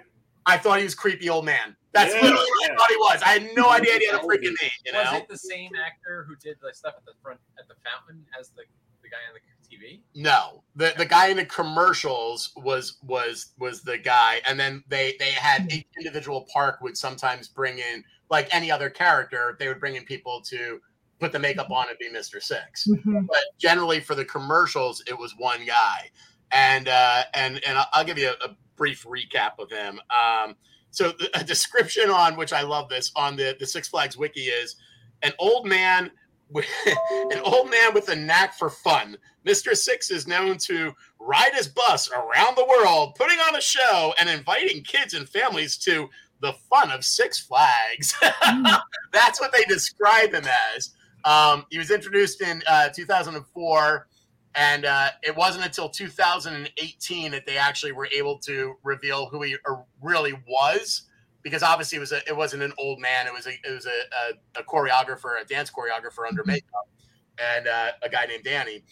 I thought he was creepy old man. That's Yeah, literally what I thought he was. I had no idea he had a freaking name. You Was it the same actor who did the stuff at the front at the fountain as the, the guy on the TV? No, the the guy in the commercials was was was the guy, and then they they had each individual park would sometimes bring in like any other character. They would bring in people to put the makeup on and be Mister Six. Mhm. But generally for the commercials, it was one guy, and uh, and and I'll- I'll give you a, a brief recap of him. Um, so the, a description on which I love this on the the Six Flags wiki is an old man with an old man with a knack for fun. Mr. Six is known to ride his bus around the world, putting on a show and inviting kids and families to the fun of Six Flags. That's what they describe him as. Um, he was introduced in uh, 2004, and uh, it wasn't until 2018 that they actually were able to reveal who he really was. Because obviously it was a, it wasn't an old man. It was a it was a, a, a choreographer, a dance choreographer under makeup, and uh, a guy named Danny.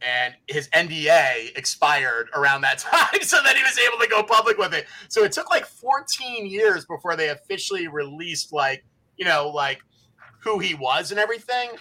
And his NDA expired around that time, so that he was able to go public with it. So it took like 14 years before they officially released like you know like who he was and everything.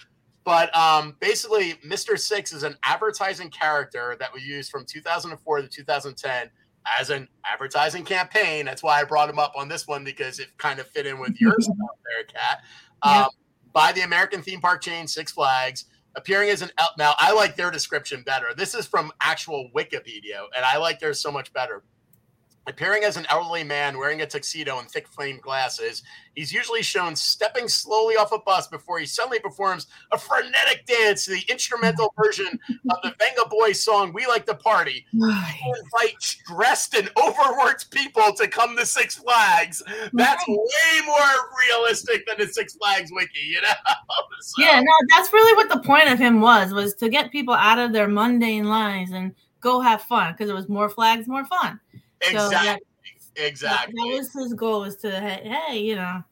But um, basically, Mr. Six is an advertising character that we used from 2004 to 2010 as an advertising campaign. That's why I brought him up on this one because it kind of fit in with your stuff there, Kat. Yeah. Um, by the American theme park chain Six Flags, appearing as an now I like their description better. This is from actual Wikipedia, and I like theirs so much better. Appearing as an elderly man wearing a tuxedo and thick framed glasses, he's usually shown stepping slowly off a bus before he suddenly performs a frenetic dance to the instrumental version of the Vengaboys song "We Like to Party." invite stressed and overworked people to come to Six Flags. That's way more realistic than the Six Flags wiki, you know? So- Yeah, no, that's really what the point of him was was to get people out of their mundane lives and go have fun because it was more flags, more fun. So that- exactly. That, Exactly. that was his goal was to hey, you know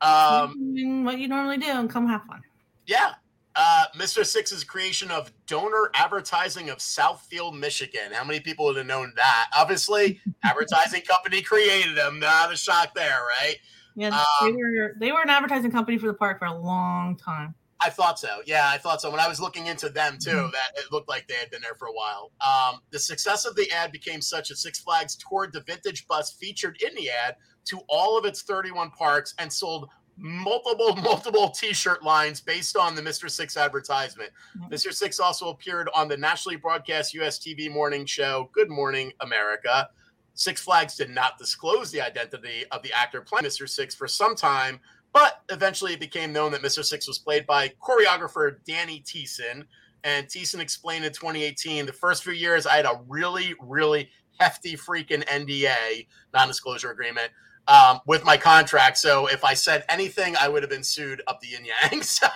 Um, what you normally do and come have fun. yeah. Uh, Mr. Six's creation of Doner advertising of Southfield, Michigan. How many people would have known that? Obviously, advertising company created them. Not a shock there, right? Yeah, they Um, were they were an advertising company for the park for a long time. I thought so. Yeah, I thought so. When I was looking into them too, Mhm. that it looked like they had been there for a while. Um, the success of the ad became such that Six Flags toured the vintage bus featured in the ad to all of its 31 parks and sold multiple, multiple T-shirt lines based on the Mr. Six advertisement. Mr. Six also appeared on the nationally broadcast US TV morning show Good Morning America. Six Flags did not disclose the identity of the actor playing Mr. Six for some time, but eventually it became known that Mr. Six was played by choreographer Danny Thiessen. And Thiessen explained in 2018 the first few years I had a really, really hefty freaking NDA, non disclosure agreement, um, with my contract. So if I said anything, I would have been sued up the yin yang. So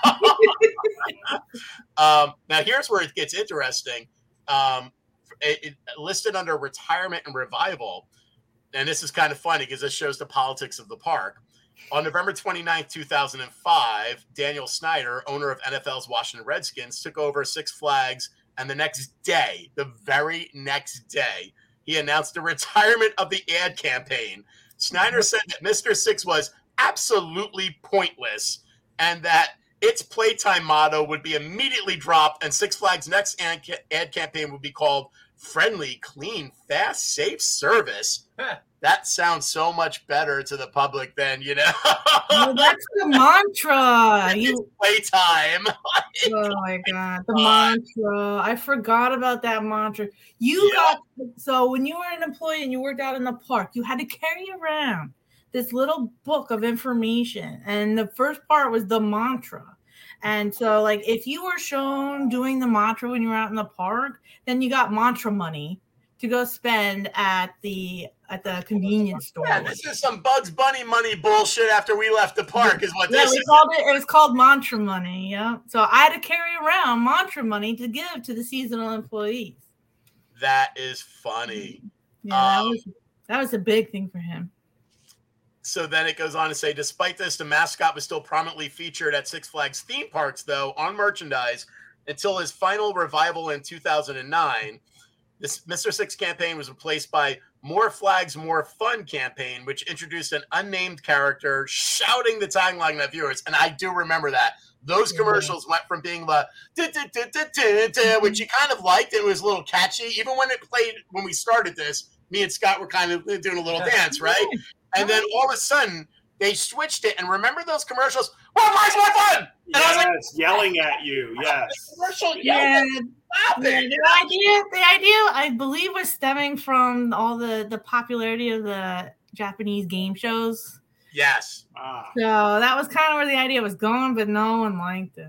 um, now here's where it gets interesting. Um, it, it listed under retirement and revival. And this is kind of funny because this shows the politics of the park. On November 29, 2005, Daniel Snyder, owner of NFL's Washington Redskins, took over Six Flags. And the next day, the very next day, he announced the retirement of the ad campaign. Snyder mm-hmm. said that Mr. Six was absolutely pointless and that its playtime motto would be immediately dropped, and Six Flags' next ad campaign would be called Friendly, Clean, Fast, Safe Service. that sounds so much better to the public than, you know, Well, that's the mantra. it's You playtime. oh my god, the God. mantra. I forgot about that mantra. You Yeah. got so when you were an employee and you worked out in the park, you had to carry around this little book of information, and the first part was the mantra. And so, like, if you were shown doing the mantra when you were out in the park, then you got mantra money to go spend at the at the convenience store. Yeah, this is some Bugs Bunny money bullshit after we left the park, is what Yeah, this we is. called it. It was called mantra money. Yeah. So I had to carry around mantra money to give to the seasonal employees. That is funny. Yeah, that Um, was that was a big thing for him. So then it goes on to say, despite this, the mascot was still prominently featured at Six Flags theme parks, though, on merchandise until his final revival in 2009. This Mr. Six campaign was replaced by More Flags, More Fun campaign, which introduced an unnamed character shouting the tagline at viewers. And I do remember that. Those commercials went from being the which you kind of liked. It was a little catchy. Even when it played, when we started this, me and Scott were kind of doing a little dance, right? And then all of a sudden, they switched it. And remember those commercials? More flags, more fun! And I was like, yelling at you. Yes. commercial, Yeah, yeah, stop it. the idea, the idea, I believe, was stemming from all the the popularity of the Japanese game shows. Yes. Ah. So that was kind of where the idea was going, but no one liked it.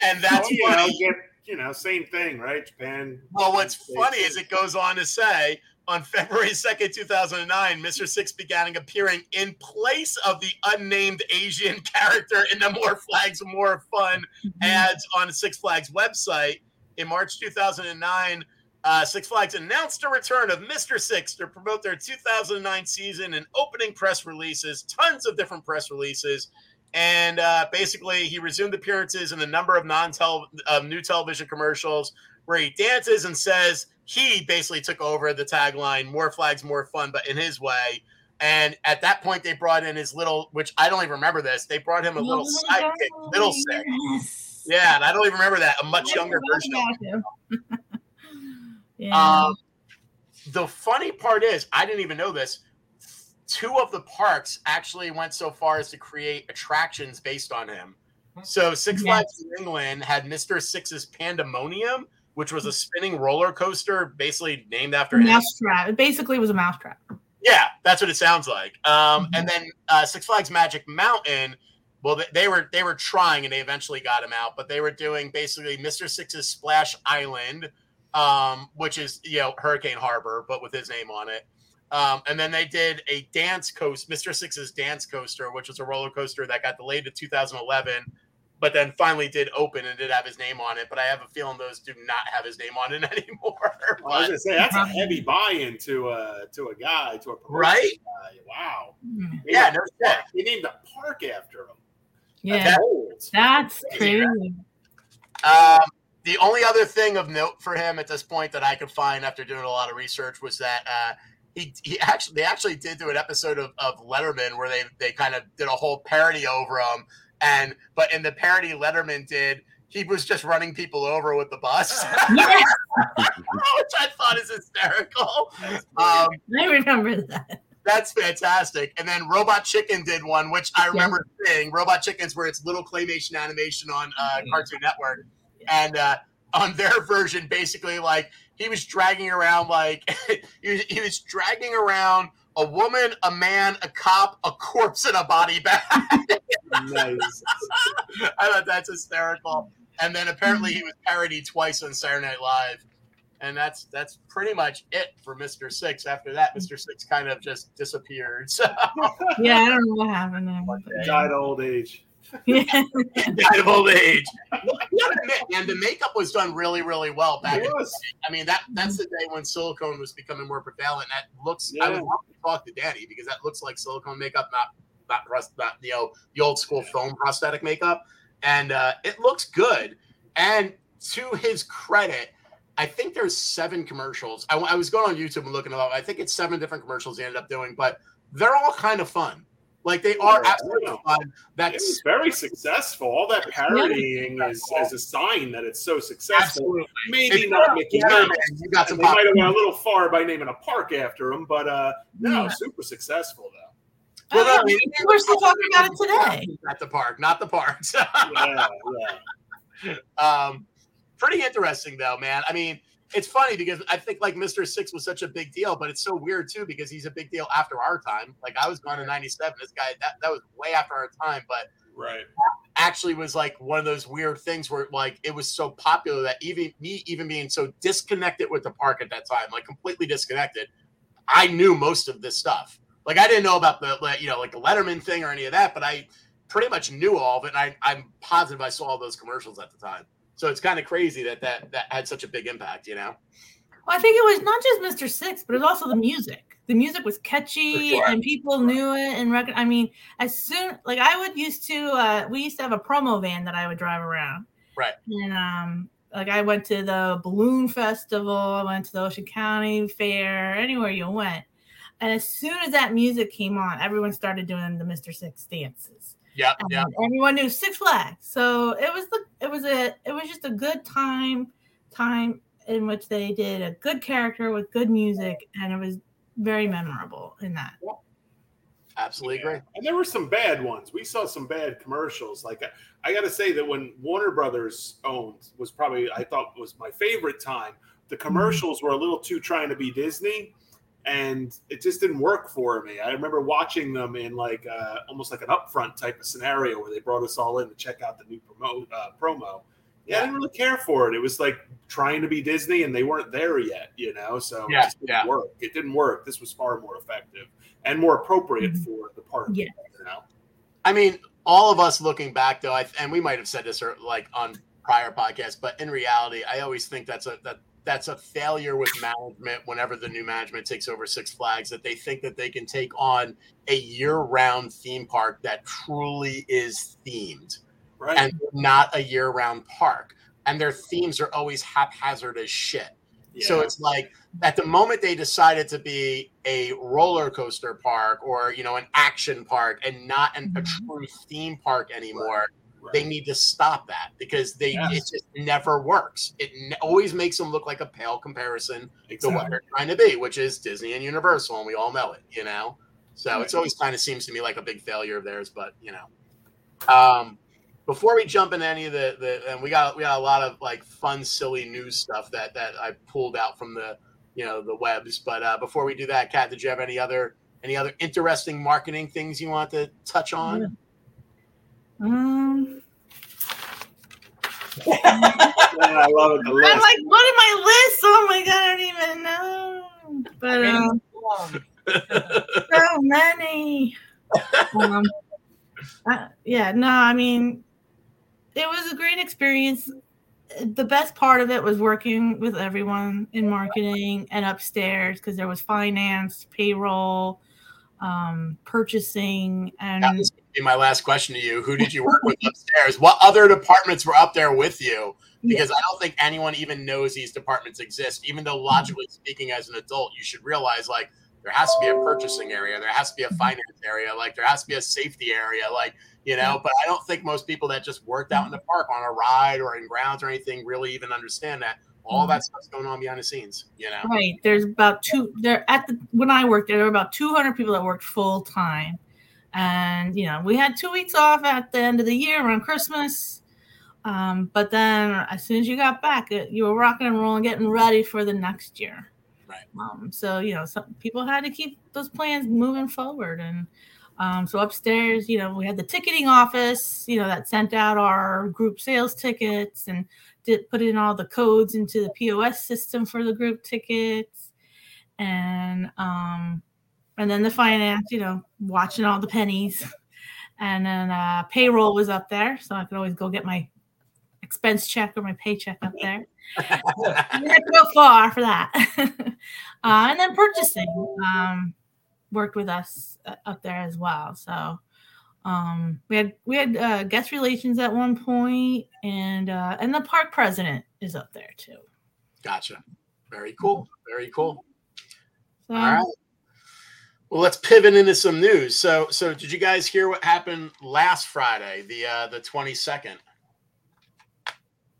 And that's Well, you know, funny. you know, same thing, right? Japan. Well, what's funny is it goes on to say on February 2nd, 2009, Mr. Six began appearing in place of the unnamed Asian character in the More Flags, More Fun ads on Six Flags website. In March 2009, uh, Six Flags announced a return of Mr. Six to promote their 2009 season and opening press releases, tons of different press releases. And uh, basically, he resumed appearances in a number of non um, new television commercials where he dances and says he basically took over the tagline more flags, more fun, but in his way. And at that point, they brought in his little, which I don't even remember this. They brought him a little sidekick, Little Six. Yes. Yeah, and I don't even remember that. A much I younger version. of him. yeah. Um, the funny part is, I didn't even know this. Two of the parks actually went so far as to create attractions based on him. So Six Yes. Flags New England had Mr. Six's Pandemonium, which was a spinning roller coaster, basically named after him. mousetrap. It basically was a mousetrap. Yeah, that's what it sounds like. Um, Mhm. And then uh, Six Flags Magic Mountain. Well, they, they were they were trying, and they eventually got him out. But they were doing basically Mister Six's Splash Island, um, which is you know Hurricane Harbor, but with his name on it. Um, and then they did a dance coast, Mister Six's Dance Coaster, which was a roller coaster that got delayed to 2011, but then finally did open and did have his name on it. But I have a feeling those do not have his name on it anymore. I was gonna say that's a heavy buy-in to a to a guy to a promotion Right? guy. Wow. Mm. yeah, no shit. He named a park after him. Yeah, That's old. that's crazy, crazy. Um, the only other thing of note for him at this point that I could find after doing a lot of research was that uh, he he actually they actually did do an episode of, of Letterman where they they kind of did a whole parody over him, and but in the parody Letterman did. He was just running people over with the bus, Yeah, which I thought is hysterical. Um, I remember that. that's fantastic. And then Robot Chicken did one, which I remember seeing. Robot Chicken's where it's little claymation animation on uh, Cartoon Network, and uh, on their version, basically like he was dragging around like he, was, he was dragging around a woman, a man, a cop, a corpse, and a body bag. Nice. I thought that's hysterical. And then apparently he was parodied twice on Saturday Night Live. And that's that's pretty much it for Mr. Six. After that, Mr. Six kind of just disappeared. So Yeah, I don't know what happened there. Died of old age. Yeah. died of old age. and the makeup was done really, really well back. It in, was. I mean, that that's the day when silicone was becoming more prevalent. That looks. I would Yeah. love to talk to Danny because that looks like silicone makeup, not rust, not you know the old school foam prosthetic makeup, and uh, it looks good. And to his credit. I think there's seven commercials. I, I was going on YouTube and looking it up. I think it's seven different commercials he ended up doing, but they're all kind of fun. Like they are Yeah, absolutely yeah. fun. That's very successful. All that parodying is, is a sign that it's so successful. absolutely. Maybe If not Mickey a Mouse. You got They some might have went a little far by naming a park after him, but uh, no, Yeah. super successful though. Oh, yeah, I we're still talking about it today. At the park, not the park. Yeah, yeah. um, pretty interesting though, man. I mean, it's funny because I think like Mr. Six was such a big deal, but it's so weird too because he's a big deal after our time. Like I was gone in '97. This guy that that was way after our time, but Right. actually was like one of those weird things where like it was so popular that even me even being so disconnected with the park at that time, like completely disconnected, I knew most of this stuff. Like I didn't know about the you know like the Letterman thing or any of that, but I pretty much knew all of it. And I, I'm positive I saw all those commercials at the time. So it's kind of crazy that that that had such a big impact, you know. Well, I think it was not just Mr. Six, but it was also the music. The music was catchy sure. and people knew it and reckon. I mean, as soon like I would used to, uh, we used to have a promo van that I would drive around. Right. And um, like I went to the balloon festival, I went to the Ocean County Fair, anywhere you went. And as soon as that music came on, everyone started doing the Mr. Six dances. Yeah, yeah. everyone knew Six Flags. So it was the it was a it was just a good time time in which they did a good character with good music and it was very memorable in that. Absolutely agree. And there were some bad ones. We saw some bad commercials. Like uh, I, I got to say that when Warner Brothers owned was probably I thought was my favorite time. The mm-hmm. commercials were a little too trying to be Disney, and it just didn't work for me. I remember watching them in like uh, almost like an upfront type of scenario where they brought us all in to check out the new promo. Uh, promo. Yeah, I didn't really care for it. It was like trying to be Disney, and they weren't there yet, you know. So Yeah, it just didn't yeah. work. It didn't work. This was far more effective and more appropriate Mhm. for the park. Yeah. You know. I mean, all of us looking back though, I, and we might have said this or like on prior podcasts, but in reality, I always think that's a that that's a failure with management whenever the new management takes over Six Flags that they think that they can take on a year-round theme park that truly is themed Right. and not a year-round park. And their themes are always haphazard as shit. So it's like at the moment they decided to be a roller coaster park or you know an action park and not an, a Mhm. true theme park anymore, Right. They need to stop that because they Yes. it just never works. It ne- always makes them look like a pale comparison to what they're trying to be, which is Disney and Universal, and we all know it. You know, so Right. it's always kind of seems to me like a big failure of theirs. But you know, um, before we jump into any of the, the and we got we got a lot of like fun, silly news stuff that that I pulled out from the you know the webs. But uh, before we do that, Kat, did you have any other any other interesting marketing things you want to touch on? Um, Yeah, I love it. The I'm like, what in my list? Oh my god, I don't even know. But um, so many. um, uh, yeah, no, I mean, it was a great experience. The best part of it was working with everyone in marketing and upstairs because there was finance, payroll, um, purchasing, and That was gonna be my last question to you. Who did you work with upstairs? What other departments were up there with you? Because I don't think anyone even knows these departments exist. Even though logically speaking, as an adult, you should realize like there has to be a purchasing area, there has to be a finance area, like there has to be a safety area, like you know. But I don't think most people that just worked out in the park on a ride or in grounds or anything really even understand that all mm-hmm. that stuff's going on behind the scenes. You know. Right. There's about two there at the when I worked there, there were about 200 people that worked full time. And you know, we had two weeks off at the end of the year around Christmas. Um, but then as soon as you got back, it, you were rocking and rolling, getting ready for the next year. Right. Um, so you know, some people had to keep those plans moving forward. And um, so upstairs, you know, we had the ticketing office, you know, that sent out our group sales tickets and did put in all the codes into the POS system for the group tickets, and um, and then the finance, you know, watching all the pennies, and then uh, payroll was up there, so I could always go get my expense check or my paycheck up there. To go far for that. uh, and then purchasing um, worked with us uh, up there as well. So um, we had we had uh, guest relations at one point, and uh, and the park president is up there too. Gotcha. Very cool. Very cool. So, All right. Well, let's pivot into some news. So, so did you guys hear what happened last Friday, the uh, the twenty second?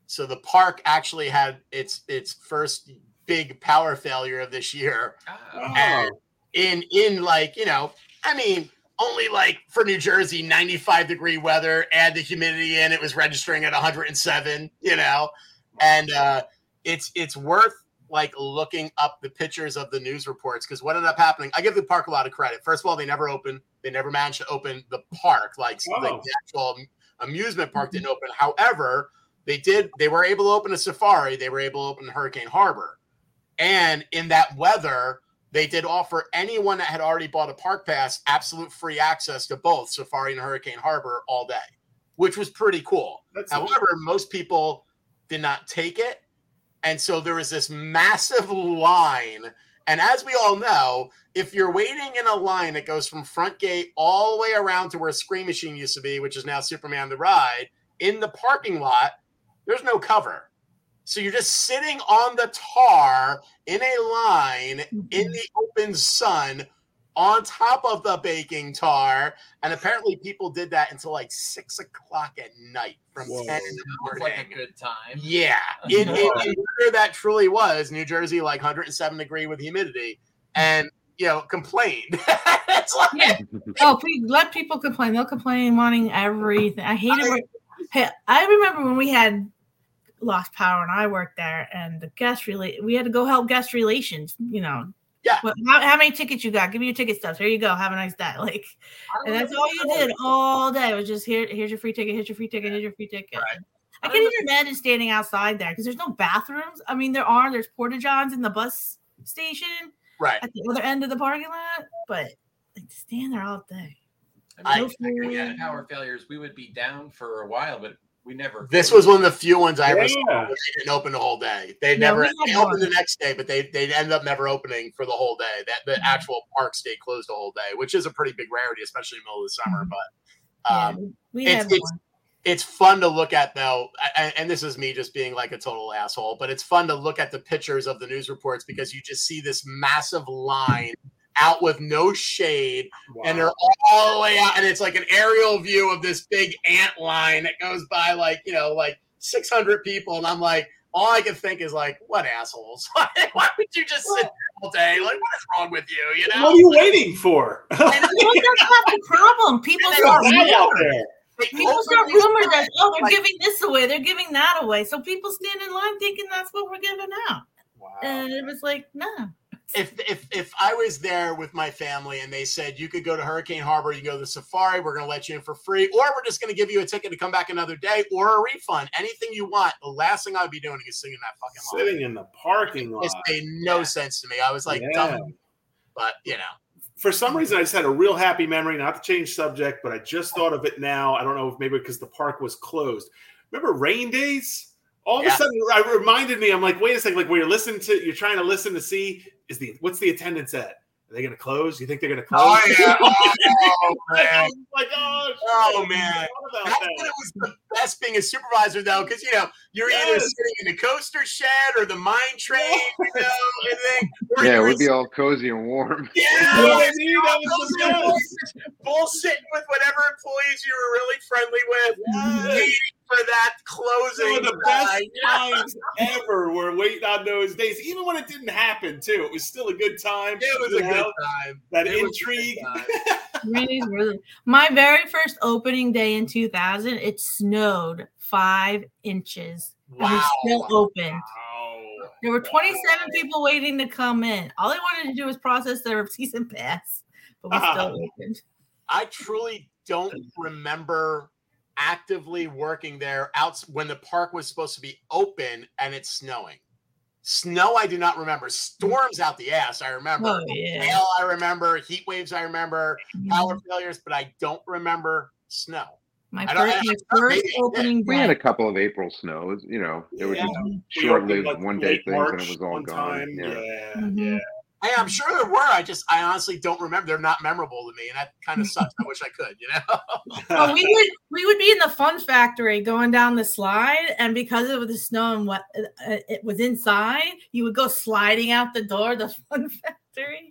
So the park actually had its its first big power failure of this year, Ah, and in in like you know, I mean, only like for New Jersey, ninety five degree weather, add the humidity in, it was registering at one hundred and seven. You know, and uh, it's it's worth like looking up the pictures of the news reports because what ended up happening i give the park a lot of credit first of all they never opened they never managed to open the park like Oh. the, the actual amusement park didn't open. However, they did. They were able to open a safari. They were able to open Hurricane Harbor, and in that weather, they did offer anyone that had already bought a park pass absolute free access to both Safari and Hurricane Harbor all day, which was pretty cool. That's However, most people did not take it. And so there was this massive line. And as we all know, if you're waiting in a line that goes from front gate all the way around to where Scream Machine used to be, which is now Superman the Ride, in the parking lot, there's no cover. So you're just sitting on the tar in a line in mm-hmm. the open sun on top of the baking tar. And apparently people did that until like six o'clock at night from Whoa. 10 in the morning. like a good time. Yeah, in, in, in where that truly was, New Jersey, like 107 degree with humidity, and you know, complained. it's like, Yeah. Oh, please let people complain. They'll complain wanting everything. I hate it. when- Hey, I remember when we had lost power and I worked there, and the guest relate. We had to go help guest relations. You know. Yeah. What, how, how many tickets you got? Give me your ticket stubs. Here you go. Have a nice day. Like, and that's all you did all day. It was just here. Here's your free ticket. Here's your free ticket. Here's your free ticket. Right. I can't even imagine standing outside there because there's no bathrooms. I mean, there are. There's porta johns in the bus station right. at the other end of the parking lot, but like stand there all day. I I- mean, if we had power failures, we would be down for a while, but we never. This was one of the few ones I ever saw where they didn't open the whole day. They Yeah, never they opened the next day, but they they end up never opening for the whole day. That the Mhm. actual park stayed closed the whole day, which is a pretty big rarity, especially in the middle of the summer. Mhm. But Yeah, um, we it's- had it's- one. it's fun to look at though and, and this is me just being like a total asshole but it's fun to look at the pictures of the news reports because you just see this massive line out with no shade and they're all the way out and it's like an aerial view of this big ant line that goes by like you know like 600 people and i'm like all i can think is like what assholes why would you just sit there all day like what is wrong with you you know What are you waiting for? Well, that's not the problem. People And start out rumors. there. People start these- rumors that oh they're like- giving this away, they're giving that away. So people stand in line thinking that's what we're giving out, Wow. and it was like no. If if if I was there with my family and they said you could go to Hurricane Harbor, you go to the safari, we're going to let you in for free, or we're just going to give you a ticket to come back another day, or a refund, anything you want. The last thing I'd be doing is singing that fucking line. Sitting in the parking lot. This made no sense to me. I was like, Yeah. dumb, but you know, for some reason, I just had a real happy memory. Not to change subject, but I just thought of it now. I don't know if maybe because the park was closed. Remember rain days? All of Yeah. a sudden, I reminded me. I'm like, wait a second. Like when you're listening to, you're trying to listen to see is the what's the attendance at? Are they going to close? You think they're going to close? oh yeah, oh man, oh my gosh! Oh, man. I forgot about That's that. it was the best being a supervisor, though, because you know you're either sitting in the coaster shed or the mine train, you know, and then or Yeah, you it were would be all cozy and warm. Yeah, You I mean? That was the best. bullshitting with whatever employees you were really friendly with, Yes. Waiting for that Some closing. of the best sign. times ever were waiting on those days, even when it didn't happen. Too, it was still a good time. It was a good time. That It was a good intrigue. time. Really, really. My very first opening day in 2000, it snowed five inches. And we Wow. still open. Wow. There were 27 Wow. people waiting to come in. All they wanted to do was process their season pass, but we still opened. I truly don't remember actively working there out when the park was supposed to be open and it's snowing. Snow, I do not remember. Storms out the ass, I remember. Oh yeah. Hail, I remember. Heat waves, I remember. Power failures, but I don't remember snow. My I first, my first maybe- opening We had a couple of April snows. You know, it were Yeah. just. Short-lived, like, one-day late things, and it was all gone. time. Yeah. Yeah. Mhm. Hey, I'm sure there were. I just, I honestly don't remember. They're not memorable to me, and that kind of sucks. I wish I could, you know. Well, we would we would be in the fun factory going down the slide, and because of the snow and what uh, it was inside, you would go sliding out the door. The fun factory.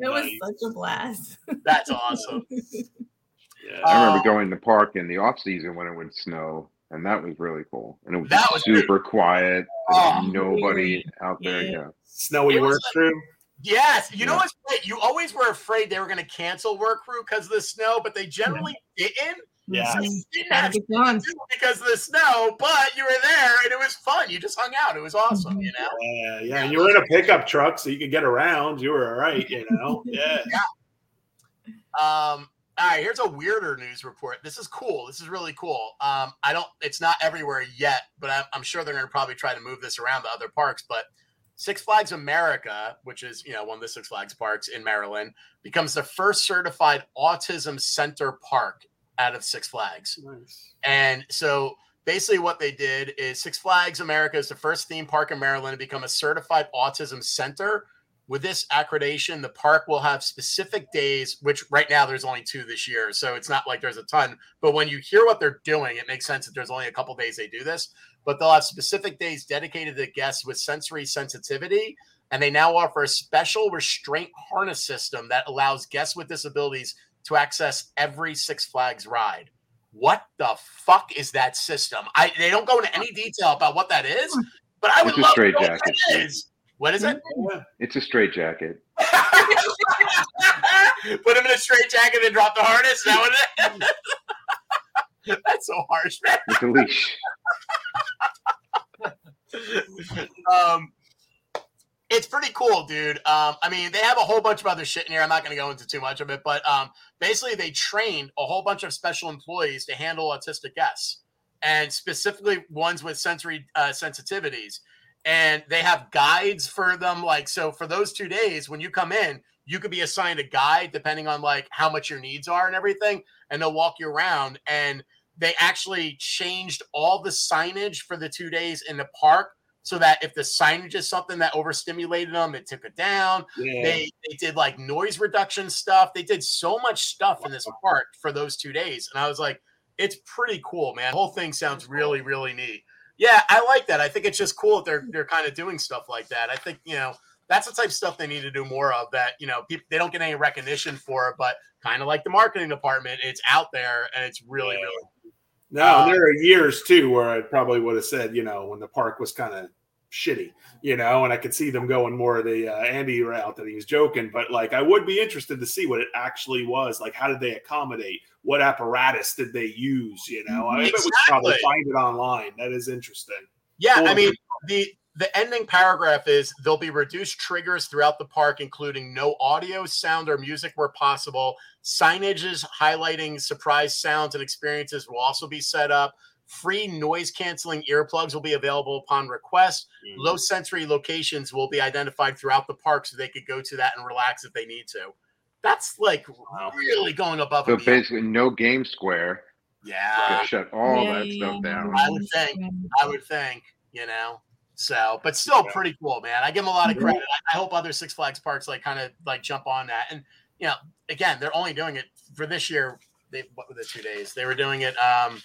It was such a blast. That's awesome. Yeah. I remember Um, going to park in the off season when it would snow, and that was really cool. And it was That was super quiet. Oh, and nobody out there. yeah. Yeah. Snowy It was work like- crew. Yes, you know Yeah. what's great? You always were afraid they were going to cancel work crew because of the snow, but they generally didn't. Yeah. Mhm. Didn't Gotta have to because of the snow, but you were there and it was fun. You just hung out. It was awesome, you know. Yeah, yeah. And you were in a pickup truck, so you could get around. You were all right, you know. Yeah. Um, All right, here's a weirder news report. This is cool. This is really cool. Um, I don't. It's not everywhere yet, but I'm, I'm sure they're going to probably try to move this around to other parks. But Six Flags America, which is you know one of the Six Flags parks in Maryland, becomes the first certified autism center park out of Six Flags. Nice. And so basically, what they did is Six Flags America is the first theme park in Maryland to become a certified autism center. With this accreditation, the park will have specific days, which right now there's only two this year. So it's not like there's a ton. But when you hear what they're doing, it makes sense that there's only a couple days they do this. But they'll have specific days dedicated to guests with sensory sensitivity. And they now offer a special restraint harness system that allows guests with disabilities to access every Six Flags ride. What the fuck is that system? I they don't go into any detail about what that is, but I would It's a love to straight know what jacket. that is. What is it? It's a straight jacket. Put him in a straight jacket and drop the harness. That what it is? That's so harsh, man. With a leash. um, it's pretty cool, dude. Um, I mean, they have a whole bunch of other shit in here. I'm not going to go into too much of it, but um, basically, they trained a whole bunch of special employees to handle autistic guests, and specifically ones with sensory uh, sensitivities. And they have guides for them. Like, so for those two days, when you come in, you could be assigned a guide depending on like how much your needs are and everything, and they'll walk you around. And they actually changed all the signage for the two days in the park so that if the signage is something that overstimulated them, it took it down. Yeah. They they did like noise reduction stuff. They did so much stuff in this park for those two days, and I was like, it's pretty cool, man. The whole thing sounds really really neat. Yeah, I like that. I think it's just cool that they're they're kind of doing stuff like that. I think you know that's the type of stuff they need to do more of. That you know people they don't get any recognition for it, but kind of like the marketing department, it's out there and it's really Yeah. really No, Uh, there are years too where I probably would have said, you know, when the park was kind of shitty, you know, and I could see them going more of the uh, Andy route that he was joking. But like, I would be interested to see what it actually was. Like, how did they accommodate? What apparatus did they use? You know, I we could probably find it online. That is interesting. Yeah, I mean the the ending paragraph is there'll be reduced triggers throughout the park, including no audio, sound, or music where possible. Signages highlighting surprise sounds and experiences will also be set up. Free noise canceling earplugs will be available upon request. Mm. Low sensory locations will be identified throughout the park so they could go to that and relax if they need to. That's like really going above So and beyond. basically, no game square. Yeah, shut all Yeah, that stuff down. I would think. I would think, you know. So, but still Yeah. pretty cool, man. I give them a lot of credit. I, I hope other Six Flags parks like kind of like jump on that. And you know, again, they're only doing it for this year. They what were the two days? They were doing it. Um,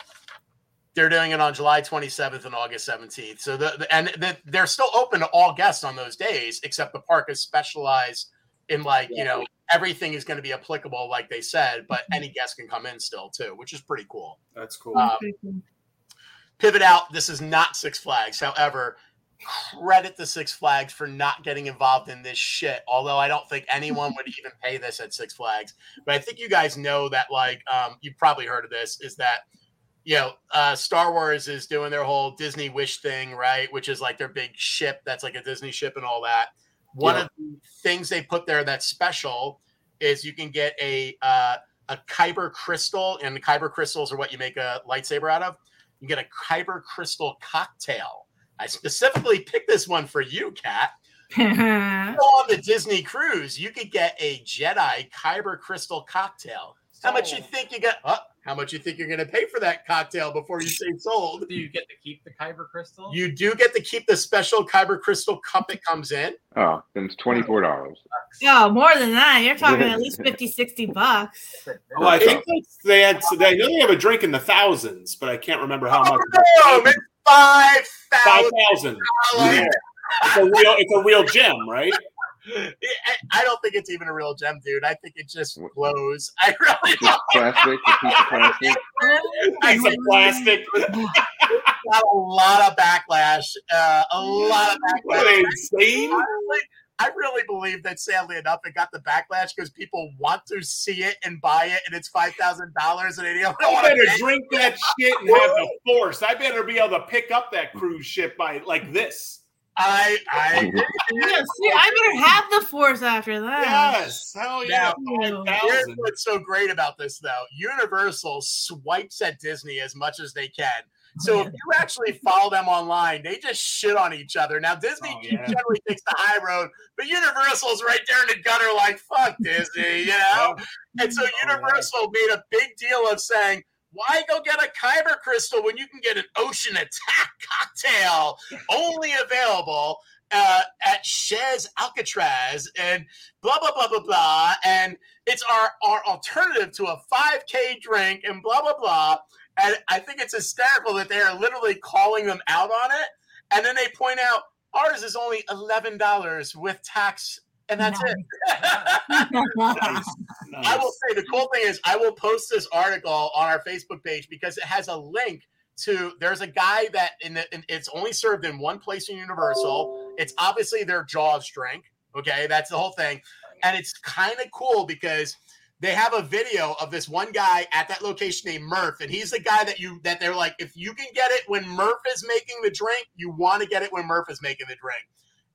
they're doing it on July 27th and August 17th. So the, the and the, they're still open to all guests on those days, except the park is specialized in like you know everything is going to be applicable, like they said. But any guest can come in still too, which is pretty cool That's cool. Uh, pivot out. This is not Six Flags. However, credit the Six Flags for not getting involved in this shit. Although I don't think anyone would even pay this at Six Flags. But I think you guys know that, like, um, you've probably heard of this, is that, you know, uh, Star Wars is doing their whole Disney Wish thing, right? Which is like their big ship that's like a Disney ship and all that. One Yeah. of the things they put there that's special is you can get a uh, a kyber crystal, and the kyber crystals are what you make a lightsaber out of. You get a kyber crystal cocktail. I specifically picked this one for you, Kat. On the Disney cruise, you could get a Jedi kyber crystal cocktail. How much you think you got? Uh, how much you think you're going to pay for that cocktail before you say sold? Do you get to keep the Kyber crystal? You do get to keep the special kyber crystal cup it comes in. Oh, then it's twenty four dollars. Oh, more than that. You're talking at least 50, 60 bucks. well, I think they had. They know they have a drink in the thousands, but I can't remember how much. Oh, man, five Five thousand thousand. dollars. It's a real. It's a real gem, right? I I don't think it's even a real gem, dude. I think it just glows. I really Just plastic, a piece of plastic. I Piece of plastic. got a lot of backlash. Uh, a lot of What are backlash. they insane? Honestly, I really believe that sadly enough, it got the backlash because people want to see it and buy it, and it's five thousand dollars, and they don't I want to better pay. drink that shit and have the force. I better be able to pick up that cruise ship by like this. I I Yeah, see, I better have the force after that. Yes, hell yeah, Now, five Here's what's so great about this, though. Universal swipes at Disney as much as they can. So if you actually follow them online, they just shit on each other. Now Disney Oh, yeah. generally takes the high road, but Universal's right there in the gutter, like fuck Disney, you know. And so Oh, yeah. Universal made a big deal of saying, "Why go get a Kyber crystal when you can get an Ocean Attack cocktail only available uh, at Chez Alcatraz and blah blah blah blah blah." And it's our our alternative to a 5K drink and blah blah blah. And I think it's hysterical that they are literally calling them out on it. And then they point out ours is only eleven dollars with tax, and that's it. Nice, I will say the cool thing is I will post this article on our Facebook page because it has a link to there's a guy that in, the, in it's only served in one place in Universal. It's obviously their Jaws drink. Okay, that's the whole thing, and it's kind of cool because they have a video of this one guy at that location named Murph, and he's the guy that you that they're like, if you can get it when Murph is making the drink, you want to get it when Murph is making the drink.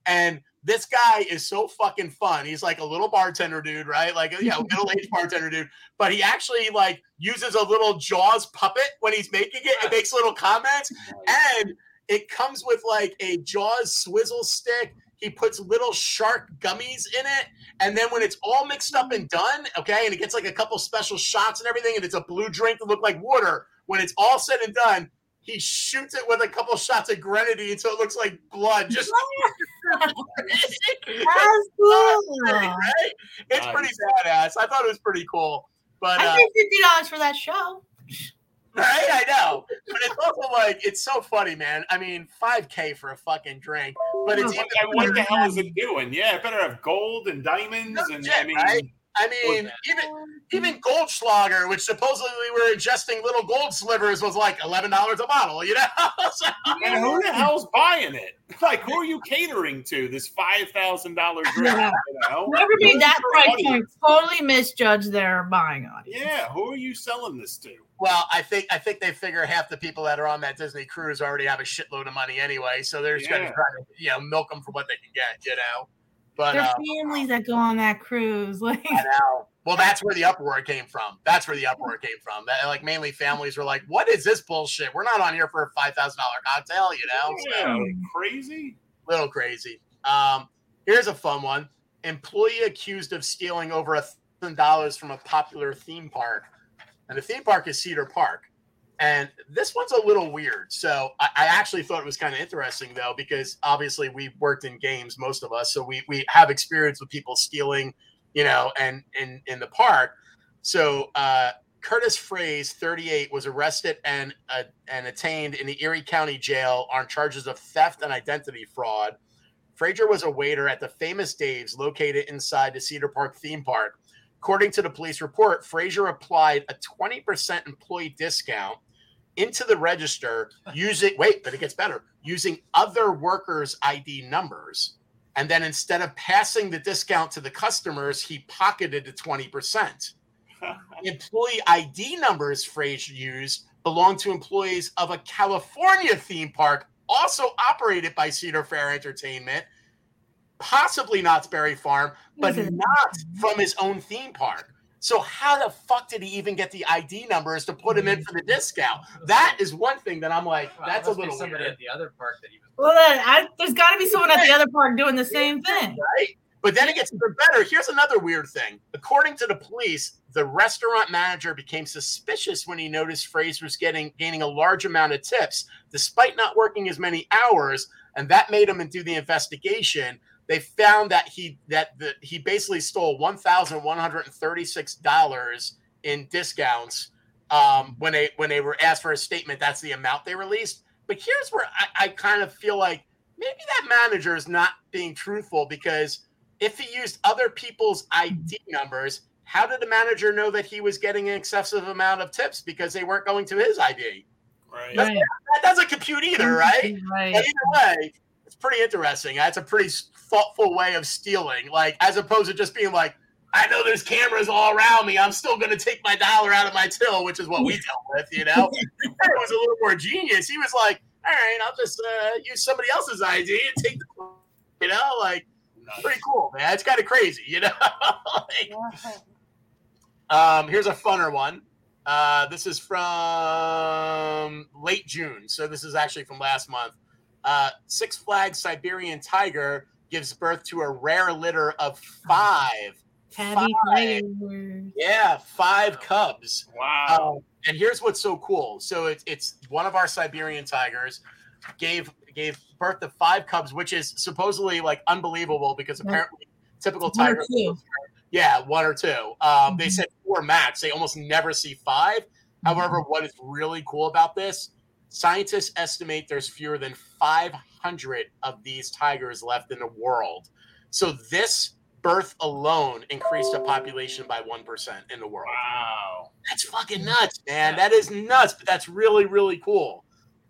And this guy is so fucking fun. He's like a little bartender dude, right? Like you know, middle aged bartender dude. But he actually like uses a little Jaws puppet when he's making it and makes little comments. And it comes with like a Jaws swizzle stick. He puts little shark gummies in it. And then when it's all mixed up and done, okay, and it gets like a couple special shots and everything, and it's a blue drink that look like water. When it's all said and done, he shoots it with a couple shots of grenadine so it looks like blood. Just That's cool. right? It's pretty badass. I thought it was pretty cool. But I uh, paid fifty dollars for that show. Right, I know. But it's also like it's so funny, man. I mean, 5K for a fucking drink. But it's What, what the hell is it doing? Yeah, it better have gold and diamonds, No and shit, I mean, right? I mean, even even Goldschlager, which supposedly we were ingesting little gold slivers, was like eleven dollars a bottle. You know, So- and who the hell's buying it? Like, who are you catering to? This five thousand dollar drink? Yeah. You know? Whoever made that price the point totally misjudged their buying audience. Yeah, who are you selling this to? well, I think I think they figure half the people that are on that Disney cruise already have a shitload of money anyway, so they're just going to try to you know milk them for what they can get. You know, but Their uh, families that go on that cruise, like I know. Well, that's where the uproar came from. That's where the uproar came from. That like mainly families were like, "What is this bullshit? We're not on here for a five thousand dollar cocktail," you know. Yeah, like crazy. little crazy. Um, here's a fun one: employee accused of stealing over a thousand dollars from a popular theme park, and the theme park is Cedar Park. And this one's a little weird. So I, I actually thought it was kind of interesting though, because obviously we've worked in games, most of us, so we we have experience with people stealing, you know, and in in the park. So uh, Curtis Frazier, 38, was arrested and uh, and attained in the Erie County Jail on charges of theft and identity fraud. Frazier was a waiter at the Famous Dave's located inside the Cedar Park theme park. According to the police report, Frazier applied a 20% employee discount into the register using wait, but it gets better, using other workers' ID numbers. And then instead of passing the discount to the customers, he pocketed the 20%. The employee ID numbers Frazier used belong to employees of a California theme park, also operated by Cedar Fair Entertainment, possibly Knott's Berry Farm, but not from his own theme park. So how the fuck did he even get the ID numbers to put him in for the mm-hmm. discount? That is one thing that I'm like, Well, that's a little somebody weird, at the other park that he was. well, then, I, there's got to be someone at the other park doing the same thing. right? But then it gets even better. Here's another weird thing. According to the police, the restaurant manager became suspicious when he noticed Frazier was getting gaining a large amount of tips, despite not working as many hours, and that made him do the investigation. They found that he that the, he basically stole one thousand one hundred and thirty six dollars in discounts um, when they when they were asked for a statement. That's the amount they released. But here's where I, I kind of feel like maybe that manager is not being truthful because if he used other people's ID numbers, how did the manager know that he was getting an excessive amount of tips because they weren't going to his ID? Right. Right. That doesn't compute either, right? Right. But either way, it's pretty interesting. That's a pretty thoughtful way of stealing, like as opposed to just being like, I know there's cameras all around me. I'm still going to take my dollar out of my till, which is what we dealt with, you know. it was a little more genius. He was like, all right, I'll just uh, use somebody else's ID and take the, you know, like pretty cool, man. It's kind of crazy, you know. like, um, here's a funner one. Uh, this is from late June, so this is actually from last month. Uh, Six Flags Siberian Tiger gives birth to a rare litter of five. Tabby Five. Tigers. Yeah, five cubs. Wow. Um, and here's what's so cool. So it's it's one of our Siberian tigers gave gave birth to five cubs, which is supposedly like unbelievable because Yeah. apparently typical One tiger. two. Yeah, one or two. Um, They Mhm. said four max. They almost never see five. However, what is really cool about this? Scientists estimate there's fewer than 500 of these tigers left in the world. So this birth alone increased the population by 1% in the world. Wow. That's fucking nuts, man. That is nuts, but that's really, really cool.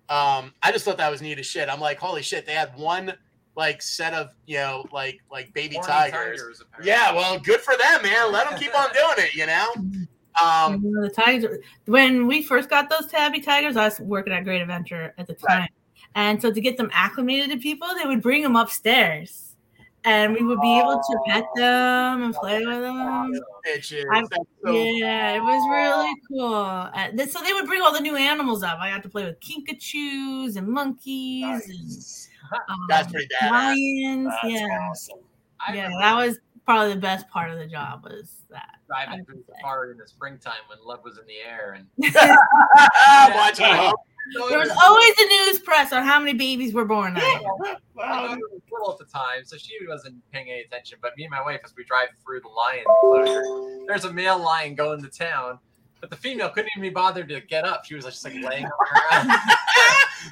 Um, I just thought that was neat as shit. I'm like, holy shit, they had one like set of you know like like baby tigers. apparently. Yeah, well, good for them, man. Let them keep on doing it, you know. Um, You know, the tigers. When we first got those tabby tigers, I was working at Great Adventure at the time, and so to get them acclimated to people, they would bring them upstairs, and we would be able to pet them and play with them. So yeah, it was really cool. And so they would bring all the new animals up. I got to play with kinkajous and monkeys and um, That's pretty badass. lions. That's yeah, awesome. I yeah, that was probably the best part of the job was that. driving through would the park in the springtime when love was in the air and Watch out. There was always a news press on how many babies were born that year. My Wow. daughter was little at the time, so she wasn't paying any attention. But me and my wife, as we drive through the lion enclosure, there's a male lion going to town, but the female couldn't even be bothered to get up. She was just like laying on the ground.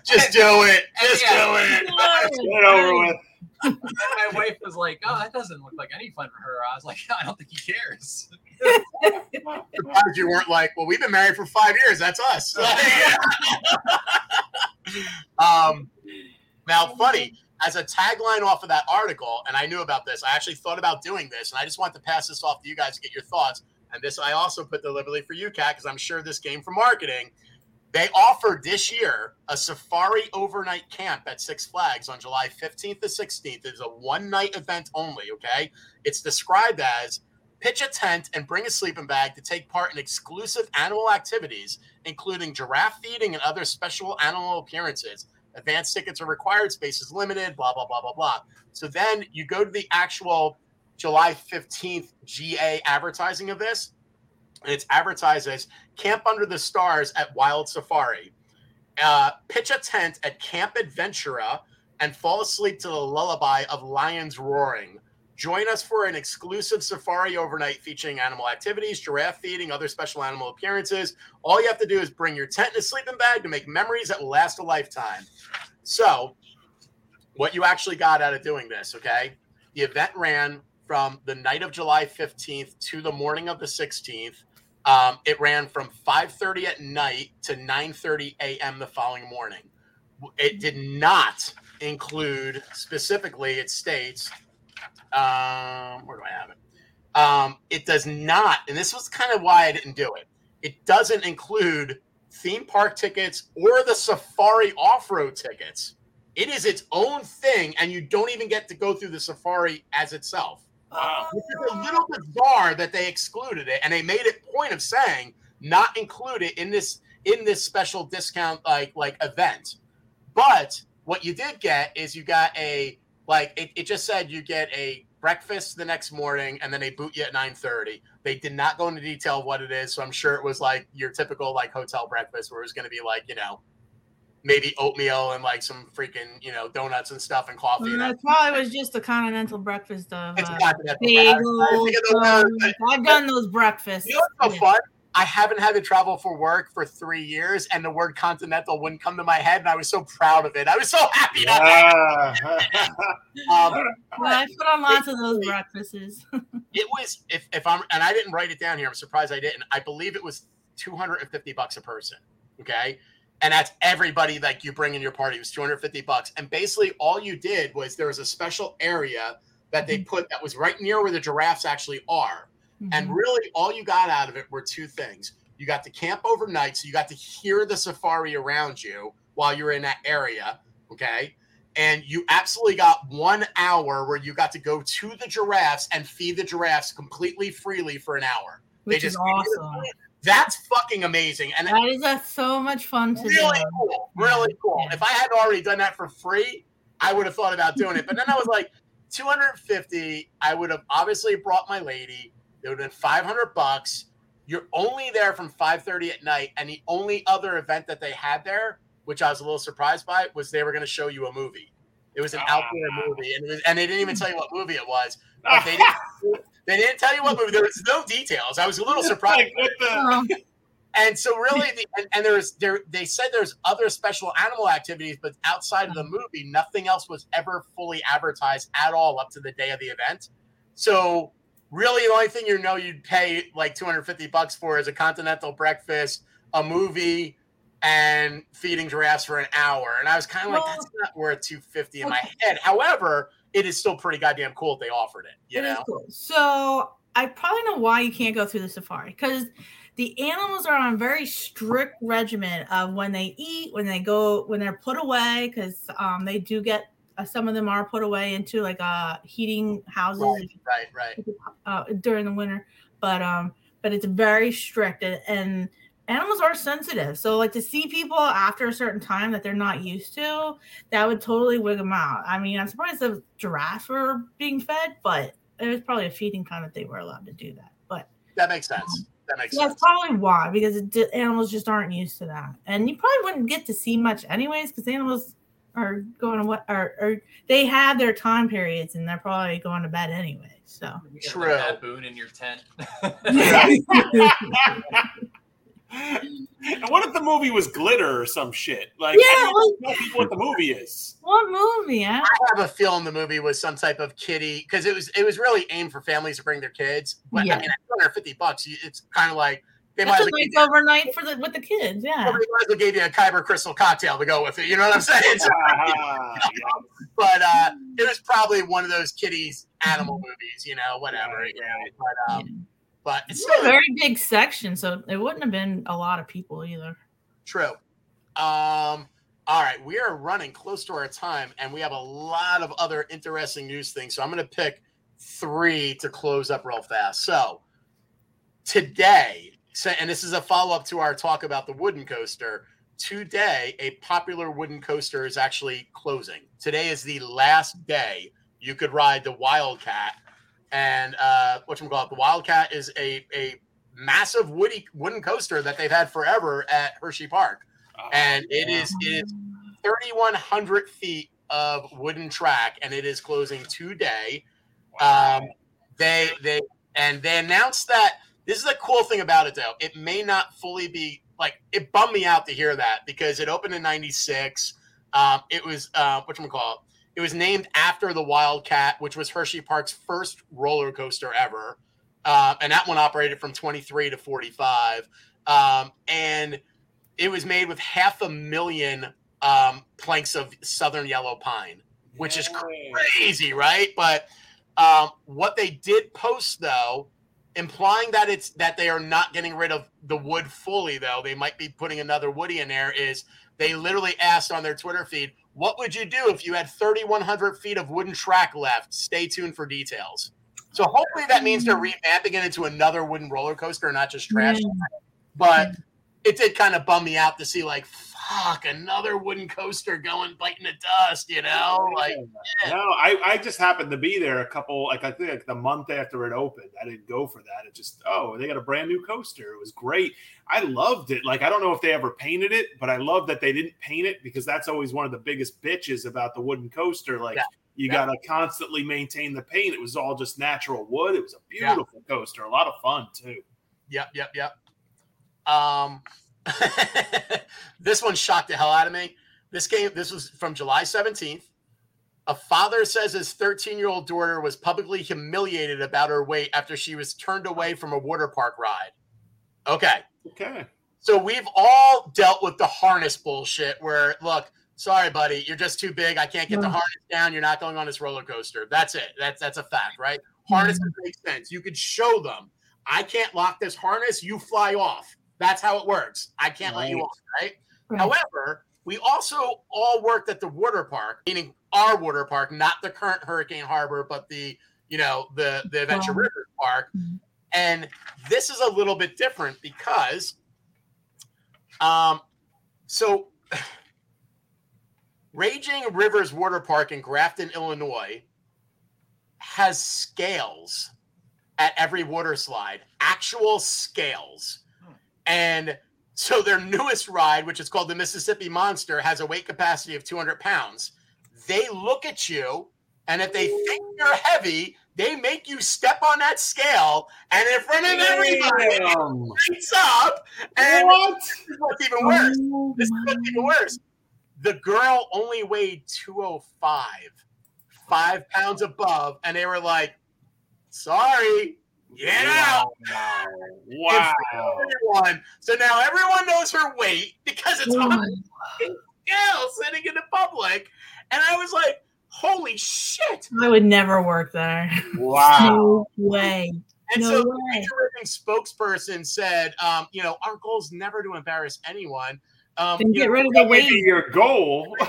Just do it. Just Yeah. do it. Get over with. And my wife was like, "Oh, that doesn't look like any fun for her." I was like, "I don't think he cares." Surprised you weren't like, well, we've been married for five years. That's us. um, now, funny, as a tagline off of that article, and I knew about this, I actually thought about doing this, and I just want to pass this off to you guys to get your thoughts. And this I also put deliberately for you, Kat, because I'm sure this came from marketing. They offered this year a safari overnight camp at Six Flags on July 15th to 16th. It's a one night event only, okay? It's described as pitch a tent and bring a sleeping bag to take part in exclusive animal activities, including giraffe feeding and other special animal appearances. Advanced tickets are required, space is limited, blah, blah, blah, blah, blah. So then you go to the actual July 15th GA advertising of this, and it's advertised as Camp Under the Stars at Wild Safari. Uh, pitch a tent at Camp Adventura and fall asleep to the lullaby of lions roaring. Join us for an exclusive safari overnight featuring animal activities, giraffe feeding, other special animal appearances. All you have to do is bring your tent and a sleeping bag to make memories that will last a lifetime. So, what you actually got out of doing this, okay? The event ran from the night of July 15th to the morning of the 16th. Um, it ran from 5:30 at night to 9:30 a.m. the following morning. It did not include specifically. It states, um, where do I have it? Um, it does not, and this was kind of why I didn't do it. It doesn't include theme park tickets or the safari off-road tickets. It is its own thing, and you don't even get to go through the safari as itself. Wow. A little bizarre that they excluded it, and they made it point of saying not include it in this in this special discount like like event. But what you did get is you got a like it, it just said you get a breakfast the next morning and then they boot you at 9:30. They did not go into detail what it is, so I'm sure it was like your typical like hotel breakfast where it was going to be like, you know, maybe oatmeal and like some freaking, you know, donuts and stuff and coffee. Well, and that probably was just a continental breakfast of It's uh, not. I- I bagels. think of those words, um, I've done those breakfasts. You know what's so fun? I haven't had to travel for work for three years, and the word continental wouldn't come to my head, and I was so proud of it. I was so happy. That Ah. um, Well, I put on lots of those breakfasts. it was if if I'm and I didn't write it down here. I'm surprised I didn't. I believe it was 250 bucks a person. Okay. And that's everybody like you bring in your party. It was 250 bucks. And basically all you did was there was a special area that they put that was right near where the giraffes actually are. And Mhm. really, all you got out of it were two things. You got to camp overnight, so you got to hear the safari around you, while you're in that area. Okay. And you absolutely got one hour where you got to go to the giraffes and feed the giraffes completely freely for an hour. Which they is just the awesome. Food. That's fucking amazing. And That is uh, so much fun to really do. cool. Really cool. Yeah. If I had already done that for free, I would have thought about doing it. But then I was like, 250. I would have obviously brought my lady. It would have been 500 bucks. You're only there from 5:30 at night, and the only other event that they had there, which I was a little surprised by, was they were going to show you a movie. It was an Ah. outdoor movie, and, it was, and they didn't even tell you what movie it was. But they didn't. They didn't tell you what movie. There was no details. I was a little surprised. Like, the? Um, And so really, the, and, and there's there they said there's other special animal activities, but outside of the movie, nothing else was ever fully advertised at all up to the day of the event. So really, the only thing you know you'd pay like 250 bucks for is a continental breakfast, a movie, and feeding giraffes for an hour. And I was kind of like, that's not worth 250 in my head. However, it is still pretty goddamn cool if they offered it. You It know, cool. So I probably know why you can't go through the safari because the animals are on a very strict regimen of when they eat, when they go, when they're put away, because um, they do get uh, some of them are put away into like uh heating houses right, right. uh, during the winter, but um, but it's very strict and, and animals are sensitive. So like to see people after a certain time that they're not used to, that would totally wig them out. I mean, I'm surprised the giraffes were being fed, but it was probably a feeding time that they were allowed to do that. But That makes sense. That makes that's sense. That's probably why because it, animals just aren't used to that, and you probably wouldn't get to see much anyways because animals are going to what or, or they have their time periods and they're probably going to bed anyway. So True. Like, baboon in your tent. And what if the movie was glitter or some shit? Like, Yeah, I don't well- know people what the movie is. what movie? Yeah. I have a feeling the movie was some type of kitty because it was it was really aimed for families to bring their kids. But Yeah. I mean, at 250 bucks, it's kind of like they might That's as a nice overnight for the with the kids. Yeah. they might as well give you a Kyber crystal cocktail to go with it. You know what I'm saying? So- Ah, but uh, it was probably one of those kiddies animal movies, you know, whatever. Right, you know, right. But um, but it's It's a very big section, so it wouldn't have been a lot of people either. True. Um, all right, we are running close to our time, and we have a lot of other interesting news things. So I'm going to pick three to close up real fast. So today, and this is a follow up to our talk about the wooden coaster. Today, a popular wooden coaster is actually closing. Today is the last day you could ride the Wildcat, and uh, what you call it? The Wildcat is a a massive woody wooden coaster that they've had forever at Hershey Park, and it is it is 3,100 feet of wooden track, and it is closing today. Um, they they and they announced that this is the cool thing about it though. It may not fully be like it bummed me out to hear that because it opened in '96. Um, it was uh, what you call it. It was named after the Wildcat, which was Hershey Park's first roller coaster ever, uh, and that one operated from 23 to 45. Um, and it was made with half a million um, planks of southern yellow pine, which is crazy, right? But um, what they did post though, implying that it's that they are not getting rid of the wood fully, though they might be putting another woody in there. Is they literally asked on their Twitter feed, "What would you do if you had 3,100 feet of wooden track left?" Stay tuned for details. So hopefully that means they're revamping it into another wooden roller coaster, not just trash. But it did kind of bum me out to see like, fuck, another wooden coaster going biting the dust, you know? Like, No, I, I just happened to be there a couple, like I think like the month after it opened. I didn't go for that. It just, oh, they got a brand new coaster. It was great. I loved it. Like I don't know if they ever painted it, but I love that they didn't paint it because that's always one of the biggest bitches about the wooden coaster. Like Yeah. you Yeah. got to constantly maintain the paint. It was all just natural wood. It was a Yeah. beautiful coaster, a lot of fun too. yep, yep, yep. Um, this one shocked the hell out of me. This game, this was from July 17th. A father says his 13 year old daughter was publicly humiliated about her weight after she was turned away from a water park ride. Okay. Okay. So we've all dealt with the harness bullshit where, look, sorry, buddy, you're just too big. I can't get the harness down. You're not going on this roller coaster. That's it. That's that's a fact, right? Harnesses mm-hmm. make sense. You could show them. I can't lock this harness. You fly off. That's how it works. I can't let you Right. off, right? Right. However, we also all worked at the water park, meaning our water park, not the current Hurricane Harbor, but the you know the the Adventure Wow. River Park. Mhm. And this is a little bit different because, um, so Raging Rivers Water Park in Grafton, Illinois, has scales at every water slide, actual scales. And so their newest ride, which is called the Mississippi Monster, has a weight capacity of 200 pounds. They look at you, and if they think you're heavy, they make you step on that scale, and in front of everybody, Damn. it's up. And What? this is what's even worse. Oh This is what's even worse. The girl only weighed 205, five pounds above, and they were like, sorry, get out. Wow. Everyone. So now everyone knows her weight because it's Oh on my- the scale sitting in the public. And I was like, holy shit. I would never work there. Wow. No way. And No so the way. Major Living spokesperson said, um, you know, our goal is never to embarrass anyone. Um, you get know, rid of the weight. your goal.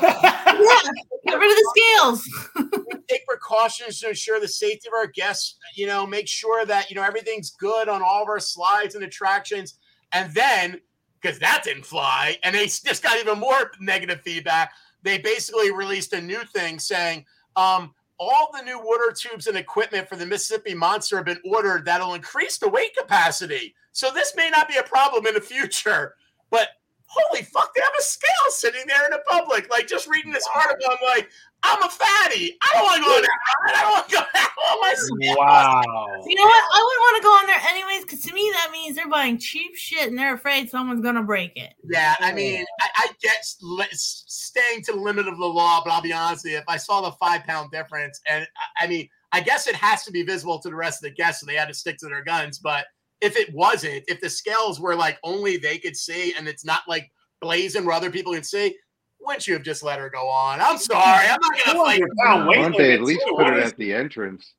Yeah, get rid of the scales. take precautions to ensure the safety of our guests. You know, make sure that you know everything's good on all of our slides and attractions. And then, because that didn't fly, and they just got even more negative feedback. They basically released a new thing saying, um, all the new water tubes and equipment for the Mississippi Monster have been ordered that'll increase the weight capacity. So this may not be a problem in the future. But holy fuck, they have a scale sitting there in the public. Like just reading this article, I'm like, I'm a fatty. I don't want to go on that ride. I don't want to go on my scale. wow. You know what? I wouldn't want to go on there anyways, because to me that means they're buying cheap shit and they're afraid someone's gonna break it. Yeah, I mean, I, I get li- staying to the limit of the law, but I'll be honest with you, if I saw the five pound difference, and I- I mean, I guess it has to be visible to the rest of the guests, so they had to stick to their guns. But if it wasn't, if the scales were like only they could see, and it's not like blazing where other people can see, wouldn't you have just let her go on? I'm sorry, I'm not gonna fight. 200 pound weight Why don't they at least too. put it at the entrance?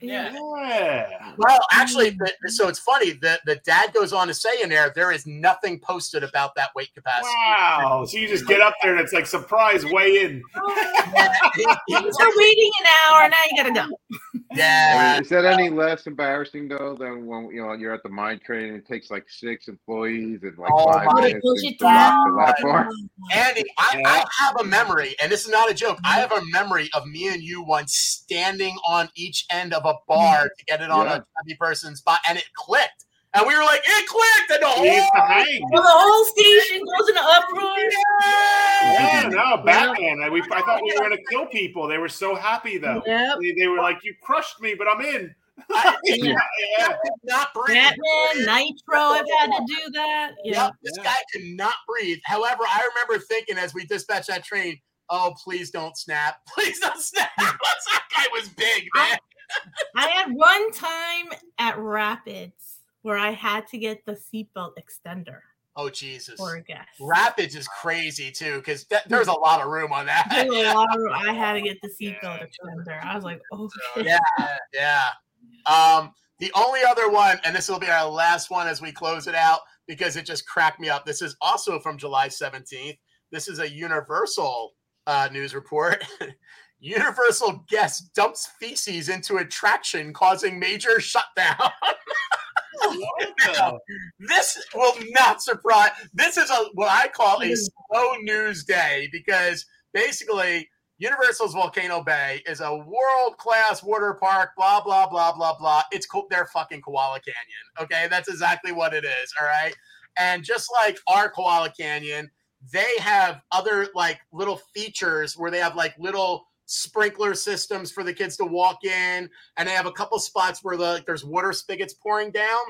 Yeah. Yeah. Well, actually, the, so it's funny. The the dad goes on to say in there, there is nothing posted about that weight capacity. Wow. So you just get up there and it's like surprise weigh in. He- he was We're waiting an hour, now you gotta go. Yeah. Is that any less embarrassing though than when you know you're at the mine train and it takes like six employees and like Oh five minutes Push to it to walk to down. that? Andy, I, I have a memory, and this is not a joke. I have a memory of me and you once standing on each end of a bar to get it on Yeah. a chubby person's spot, and it clicked. And we were like, it clicked, and the He used to whole hang. Well, the whole station goes into uproar. Yeah, no, Batman. I, we, I thought we were going to kill people. They were so happy, though. Yep. They, they were like, you crushed me, but I'm in. I- yeah, yeah. not breathe. Batman, Nitro, I've had to do that. Yeah. Yep, this guy could not breathe. However, I remember thinking as we dispatched that train, oh, please don't snap. Please don't snap. that guy was big, man. One time at Rapids where I had to get the seatbelt extender Oh, Jesus. for a guest. Rapids is crazy, too, because there's a lot of room on that. There was a lot of- I had to get the seatbelt extender. I was like, oh yeah, yeah. Um, the only other one, and this will be our last one as we close it out because it just cracked me up. This is also from July 17th. This is a Universal uh, news report. Universal guest dumps feces into attraction, causing major shutdown. What this will not surprise. This is a what I call a hmm. slow news day because basically Universal's Volcano Bay is a world class water park. Blah blah blah blah blah. It's co- their fucking Koala Canyon. Okay, that's exactly what it is. All right, and just like our Koala Canyon, they have other like little features where they have like little sprinkler systems for the kids to walk in and they have a couple spots where the, like, there's water spigots pouring down.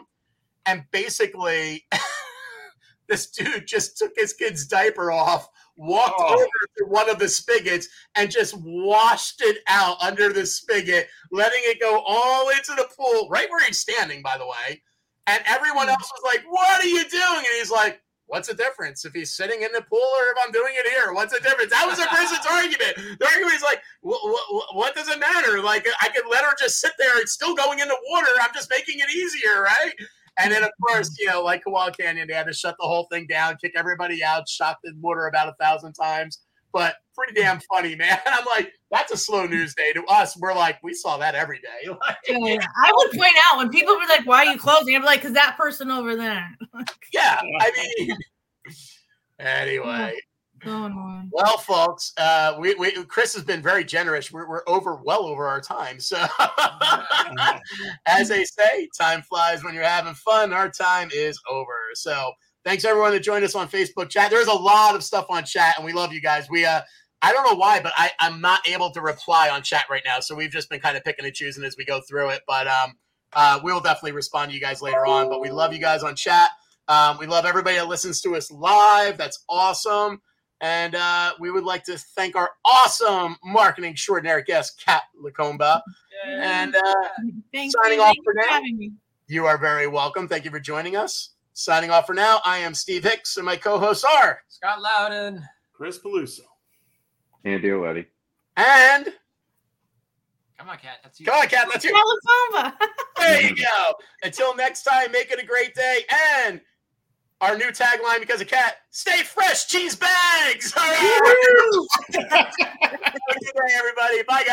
And basically this dude just took his kid's diaper off walked Oh. over to one of the spigots and just washed it out under the spigot letting it go all into the pool right where he's standing by the way. And everyone hmm. else was like what are you doing? And he's like What's the difference if he's sitting in the pool or if I'm doing it here? What's the difference? That was the person's argument. The argument is like, what, what, what does it matter? Like, I could let her just sit there. It's still going in the water. I'm just making it easier, right? And then, of course, you know, like Koala Canyon, they had to shut the whole thing down, kick everybody out, shock the water about a thousand times. But pretty damn funny, man. I'm like, that's a slow news day to us. We're like, we saw that every day. Like, Yeah, I would point out when people were like, "Why are you closing?" I'm like, "Cause that person over there." yeah, I mean, anyway. Well, folks, uh, we, we Chris has been very generous. We're, we're over well over our time. So, as they say, time flies when you're having fun. Our time is over. So, thanks everyone that joined us on Facebook chat. There's a lot of stuff on chat, and we love you guys. We uh, I don't know why, but I I'm not able to reply on chat right now. So we've just been kind of picking and choosing as we go through it. But um, uh, we'll definitely respond to you guys later on. But we love you guys on chat. Um, we love everybody that listens to us live. That's awesome. And uh, we would like to thank our awesome marketing extraordinary guest, Kat Lacomba. And uh, Thank Signing you. off Thank for now. having you are very welcome. Thank you for joining us. Signing off for now, I am Steve Hicks, and my co hosts are. Scott Loudon. Chris Peluso. Andy Oletti. And Come on, Kat. That's you. come on, Kat, that's you. California. There you go. Until next time, make it a great day. And our new tagline because of Kat, stay fresh, cheese bags. All right. Have a good day, everybody. Bye, guys.